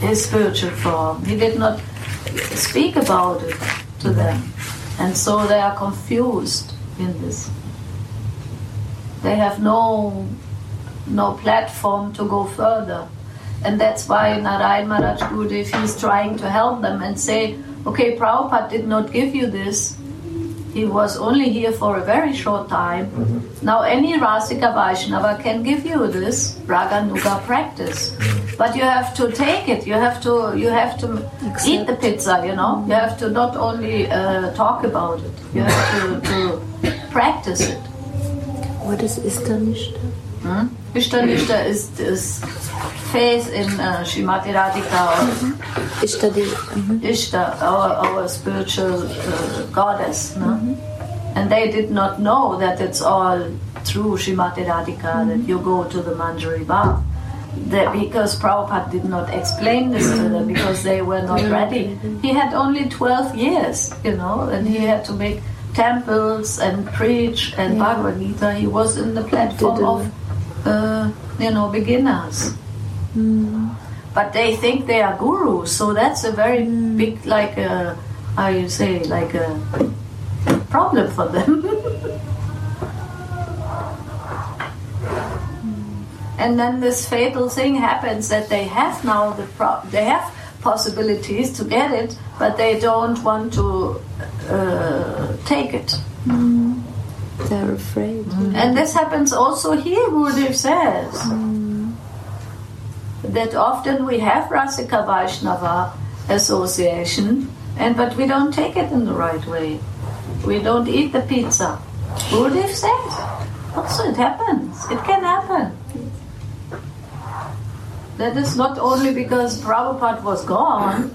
his spiritual form. He did not speak about it to them, and so they are confused in this. They have no no platform to go further, and that's why Narayan Maharaj Gurudev is trying to help them and say, okay, Prabhupada did not give you this. He was only here for a very short time. Now, any Rasika Vaishnava can give you this Raga Nuga practice, but you have to take it. You have to you have to eat the pizza. You know, you have to not only uh, talk about it. You have to, to practice it. What is Istanishta? Hmm? Ishtanishta is is faith in uh, Shrimati Radhika or Ishta our, our spiritual uh, goddess. No? And they did not know that it's all through Shrimati Radhika that you go to the Manjari Bar. That because Prabhupada did not explain this to them because they were not ready. He had only 12 years, you know, and he had to make temples and preach and Bhagavad Gita. He was in the platform of, uh, you know, beginners. Hmm. But they think they are gurus so that's a very hmm. big like a how you say like a problem for them. Hmm. And then this fatal thing happens that they have now the pro- they have possibilities to get it but they don't want to uh, take it They're afraid. Mm. and this happens also here, Gurudev says. Mm. That often we have Rasika Vaishnava association, and but we don't take it in the right way. We don't eat the pizza. Gurudev says. Also, it happens. It can happen. That is not only because Prabhupada was gone.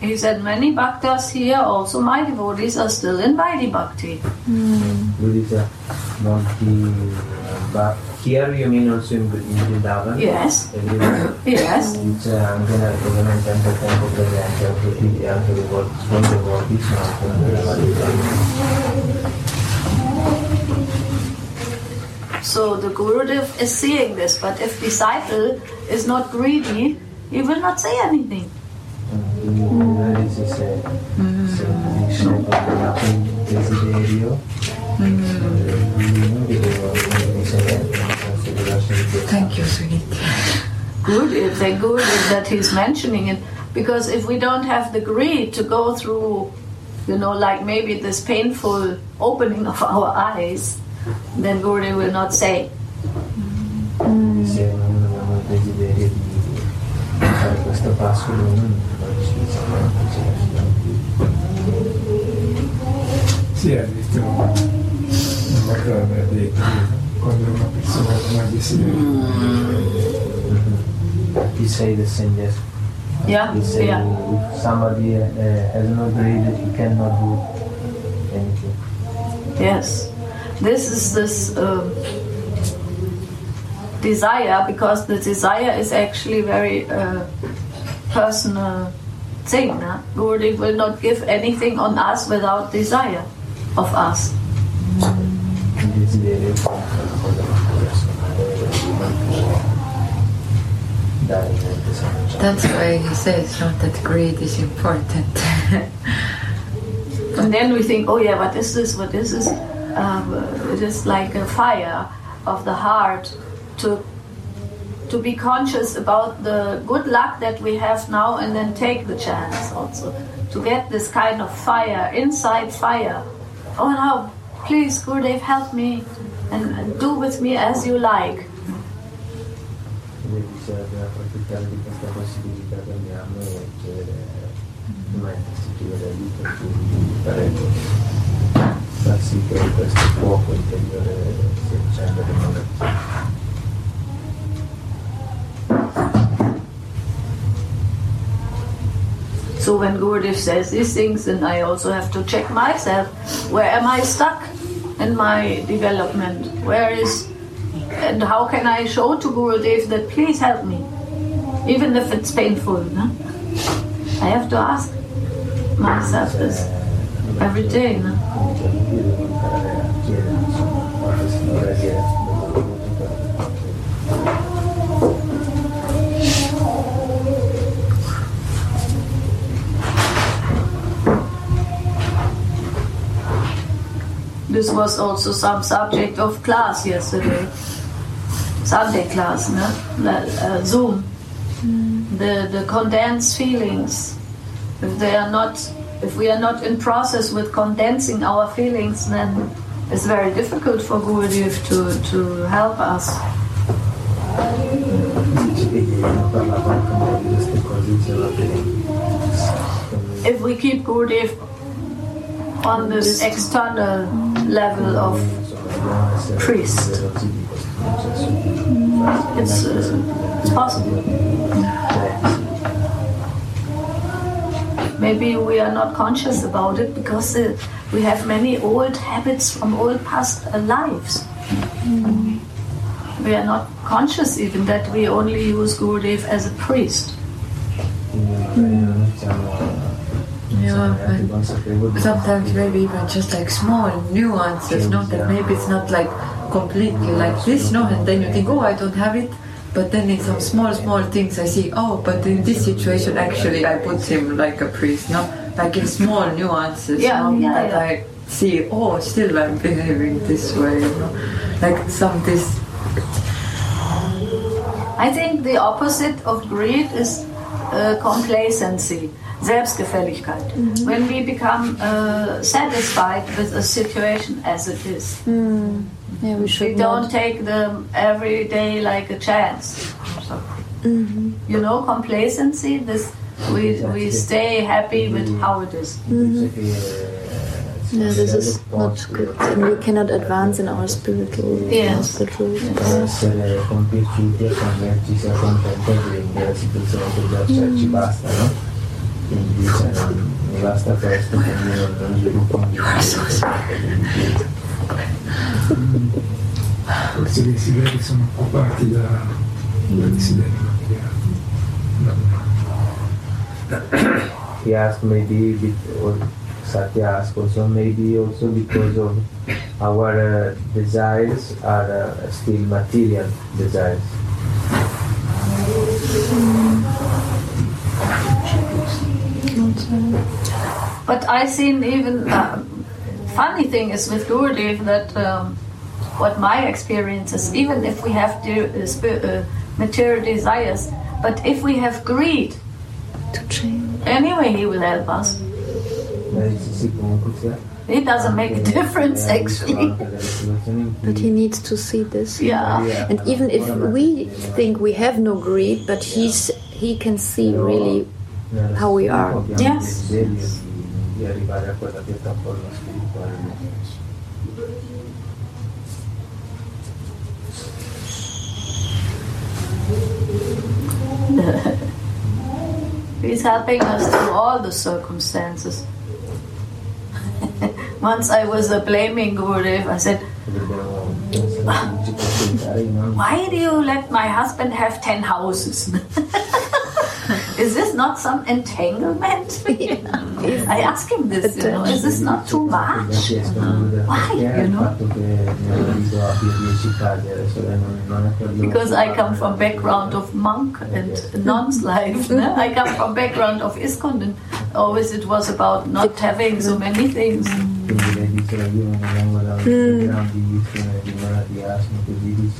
He said, Many bhaktas here, also my devotees, are still in Vaidhi Bhakti. Lui dice molti ma uh, here you mean also in, in Vrindavan? Yes. Yes. dice anche nel- ovviamente anche al tempo presente, anche qui anche i devoti, suoi devoti sono anche nella varietà. So the Gurudev is seeing this, but if disciple is not greedy, he will not say anything. Se, desiderio Thank you, sweetie. Good, if they're good if that he's mentioning it. Because if we don't have the greed to go through, you know, like maybe this painful opening of our eyes, then Gurudev will not say. Se Sì, ha detto, non vorrei aver detto, quando una persona non ha desiderio. He say the same, yes. Yeah, He say yeah. if somebody uh, has no greed, he cannot do anything. Yes, this is this um desire because the desire is actually very uh, personal thing. No? Gurudev will not give anything on us without desire of us. Il desiderio è una cosa molto personale, non può dare niente se non c'è. That's why he says not that greed is important. And then we think, oh yeah, what is this? What is this? Um, it is like a fire of the heart to to be conscious about the good luck that we have now, and then take the chance also to get this kind of fire inside fire. Oh no, please, Gurudev, help me and, do with me as you like. Quindi bisogna approfittare di questa possibilità che abbiamo e chiedere di mettersi, chiedere aiuto di fare far sì che questo fuoco interiore si accenda di nuovo. So when Gurudev says these things, then I also have to check myself. Where am I stuck in my development? Where is, and how can I show to Gurudev that please help me, even if it's painful? No? I have to ask myself this every day. No? This was also some subject of class yesterday. Sunday class, no? The, uh, Zoom. The, the condensed feelings. If they are not, if we are not in process with condensing our feelings, then it's very difficult for Gurudev to, to help us. Hanno parlato anche un po' di queste cose, diceva che If we keep Gurudev on this external level of priest, it's, uh, it's possible. Maybe we are not conscious about it because uh, we have many old habits from old past lives. We are not conscious even that we only use Gurudev as a priest. siamo Yeah, but sometimes maybe even just like small nuances, not That maybe it's not like completely like this, no? And then you think, oh, I don't have it. But then in some small, small things I see, oh, but in this situation actually I put him like a priest, no? Like in small nuances, Yeah, no? yeah, that yeah. I see, oh, still I'm behaving this way, you know? Like some this, I think the opposite of greed is uh, complacency, Selbstgefälligkeit. When we become uh, satisfied with a situation as it is. yeah, we We don't take them every day like a chance. So, Mm-hmm. You know, complacency. This we we stay happy with how it is. Mm-hmm. Yeah, this is not good, and we cannot advance in our spiritual, Yes. spiritual essere compiaciuti e quando ci sia contento quindi la situazione che già c'è ci basta no? quindi se non mi basta questo quindi non, non sviluppo un Forse i desideri sono occupati da, da desideri materiali. he asked maybe be- or Satya asked also maybe also because of our uh, desires are uh, still material desires But I seen even uh, funny thing is with Gurudev that um, what my experience is, even if we have de- uh, uh, material desires, but if we have greed, To change. anyway, he will help us. Sì, sì, comunque sia. It doesn't make a difference actually. anche delle situazioni in cui But he needs to see this. Yeah. And even if we think we have no greed, but he's he can see really how we are. abbiamo Yes. il desiderio di, di arrivare a quella che è la forma spirituale di noi. He's helping us through all the circumstances. Once I was uh, blaming Gurudev, I said, Dobbiamo pensare che ci può aiutare in ogni Why do you let my husband have 10 houses? is this not some entanglement? I ask him this, you know, is this not too much? Why, you know? fatto che mio marito abbia 10 case adesso lei non, non è quello Because I come from background of monk and nun's life. I come from background of ISKCON and always it was about not having so many things. quindi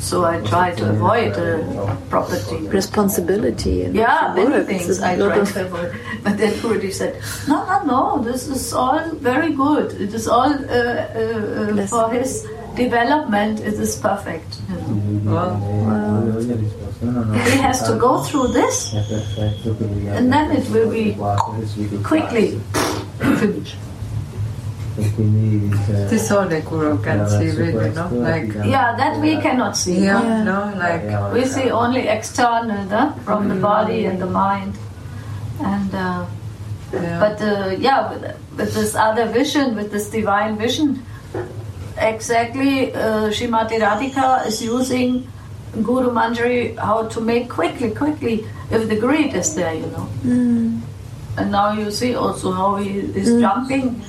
lei dice io non vengo da un background di visione di malati asma così dice che deve avere So I try to avoid uh, property. Responsibility and Yeah, many work. things It's a I lot try to avoid. But then Gurudev said, no, no, no, this is all very good. It is all uh, uh, uh, for his development. It is perfect. you know. Wow. Lui ha risposto no no He has to go through this è perfetto che lui and then it will be quickly finished. E quindi dice This only Guru can see, really, no? Like, Yeah, that we cannot see. yeah, no, like, We see only external, no? from the body and the mind. And uh, yeah. but uh, yeah, with, with this other vision, with this divine vision, exactly, uh, Srimati Radhika is using Guru Manjari how to make quickly, quickly if the greed is there, you know. And now you see also how he is jumping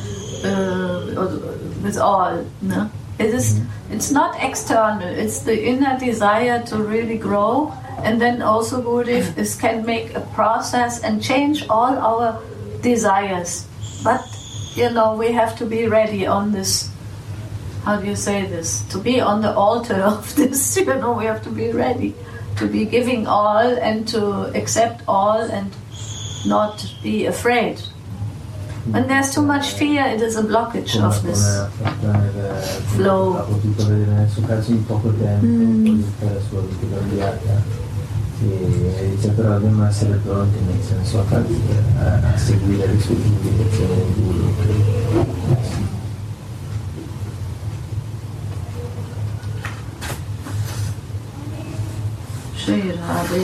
uh, with all. No? It is. It's not external. It's the inner desire to really grow, and then also Gurudev is can make a process and change all our desires. But you know we have to be ready on this. How do you say this? To be on the altar of this, you know, we have to be ready to be giving all and to accept all and not be afraid. When there's too much fear, it is a blockage of this. ha fatto nel, flow. ha potuto vedere nel suo caso in poco tempo tutta la sua vita cambiata e dice però dobbiamo essere pronti nel senso a, far- a, a seguire le sue indicazioni del guru che- Shri Radhe.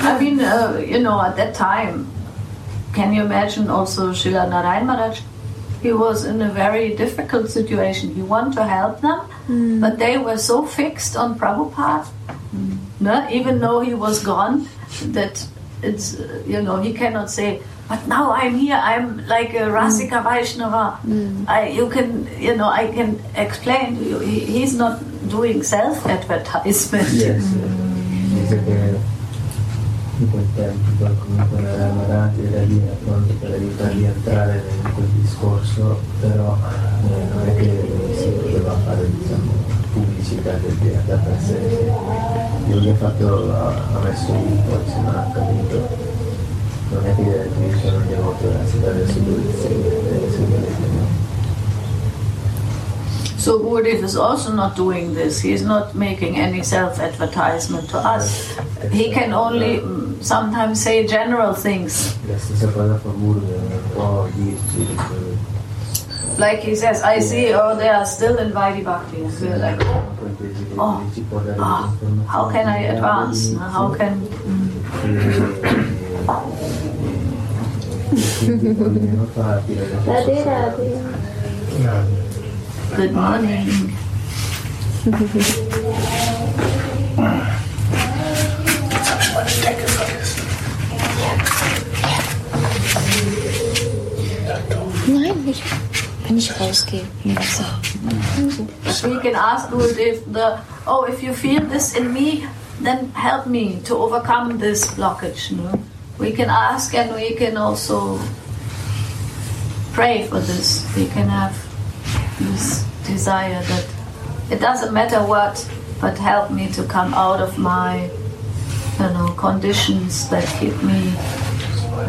I mean, uh, you know, at that time, can you imagine also Srila Narayan Maharaj? He was in a very difficult situation. He wanted to help them, hmm. but they were so fixed on Prabhupada, no? even though he was gone, that it's, you know, he cannot say, but now I'm here, I'm like a Rasika hmm. Vaishnava. Hmm. I, you can, you know, I can explain to you. He, he's not doing self advertisement. Yes, dice che in quel tempo comunque era Marati era lì era pronto per aiutarli a entrare in quel discorso, però eh, non è che si poteva fare diciamo, pubblicità del da per sé. Quello che ha fatto ha, messo lì, poi se non ha capito, non è che io sono devoto a dare le sue So Gurudev is also not doing this. He is not making any self-advertisement to us. He can only mm, sometimes say general things. La stessa cosa fa Guru, non può dirci eh, Like he says, I see, oh, they are still in Vaidhi Bhakti. And we're like, oh, ah, how can I advance? How can... Radhe Radhe. Good morning. Nein, nicht, wenn ich rausgehe. So. We can ask Gurudev, the, oh, if you feel this in me, then help me to overcome this blockage. No? We can ask and we can also pray for this. We can have this desire that it doesn't matter what, but help me to come out of my, you know, conditions that keep me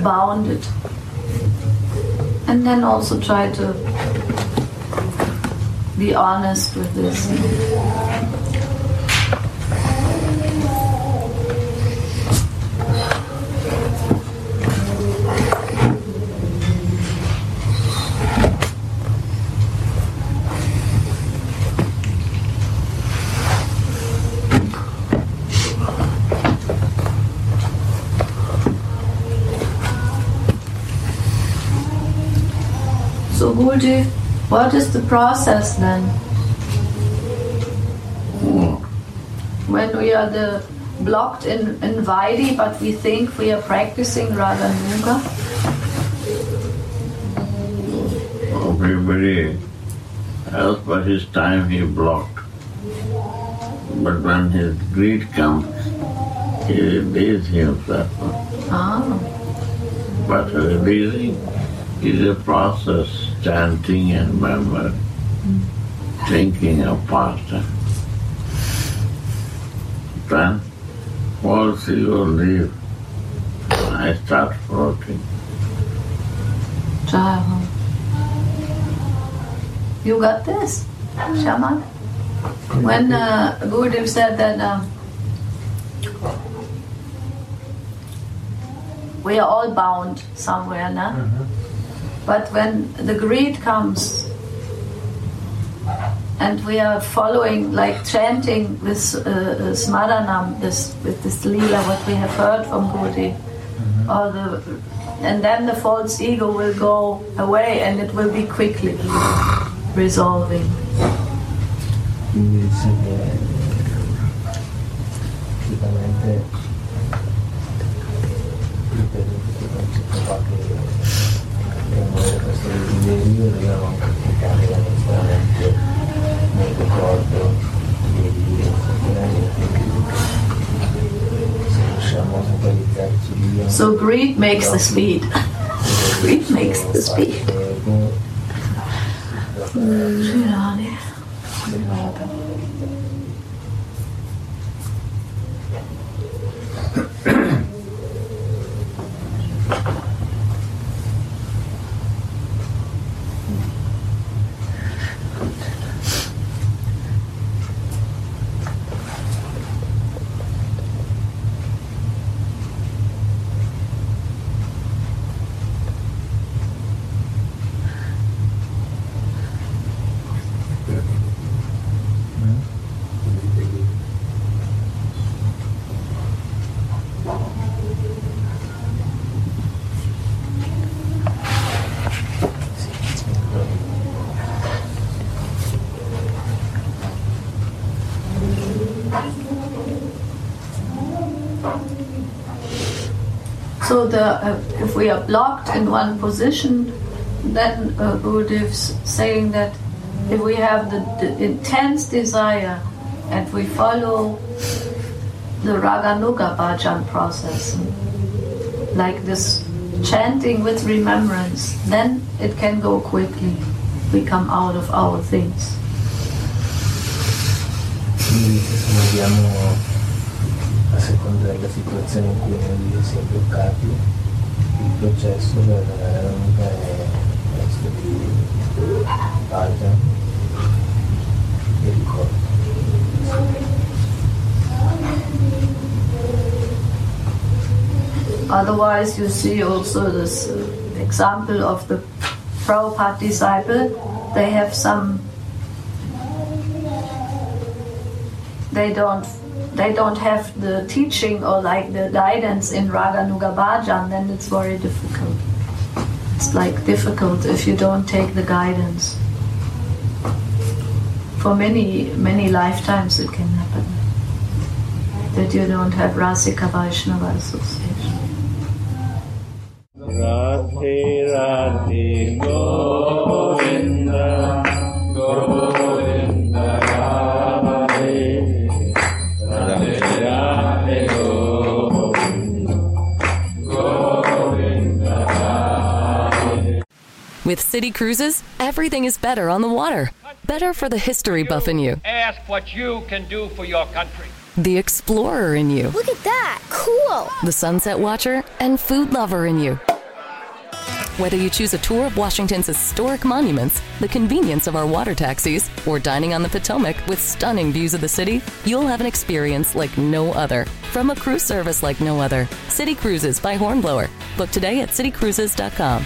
bounded. And then also try to be honest with this. So Gulji, what is the process then? When we are the blocked in, in Vaidhi, but we think we are practicing Raganuga? Everybody else by his time he blocked. But when his greed comes, he releases himself. Ah, But releasing is a process, chanting and memory, thinking of past time. Then once you leave, I start floating. Jai You got this, Shaman? When uh, Gurudev said that um, we are all bound somewhere, na? But when the greed comes and we are following, like chanting this uh, uh, smaranam, this with this lila, what we have heard from Gurudev, or the, and then the false ego will go away and it will be quickly resolving. Quindi sì, eh, praticamente ripeto tutto il concetto qua che abbiamo questo desiderio dobbiamo anche applicare la nostra mente nel ricordo di se riusciamo a focalizzarci lì So greed makes the speed. greed makes the speed. Mm. So the uh, if we are blocked in one position, then uh, Gurudev's saying that if we have the, the intense desire and we follow the Raganuga bhajan process, like this chanting with remembrance, then it can go quickly. We come out of our things. A seconda della situazione in cui bloccati, il processo è questo di pagina e ricordo. Otherwise, you see also this example of the Prabhupada disciple. They have some. They don't. They don't have the teaching or like the guidance in Raganuga Bhajan. Then it's very difficult. It's like difficult if you don't take the guidance. For many many lifetimes, it can happen that you don't have Rasika Vaishnava association. Radhe Radhe Govinda With City Cruises, everything is better on the water. Better for the history buff in you, Ask what you can do for your country. the explorer in you, Look at that. Cool. the sunset watcher, and food lover in you. Whether you choose a tour of Washington's historic monuments, the convenience of our water taxis, or dining on the Potomac with stunning views of the city, you'll have an experience like no other. From a cruise service like no other, City Cruises by Hornblower. Book today at citycruises.com.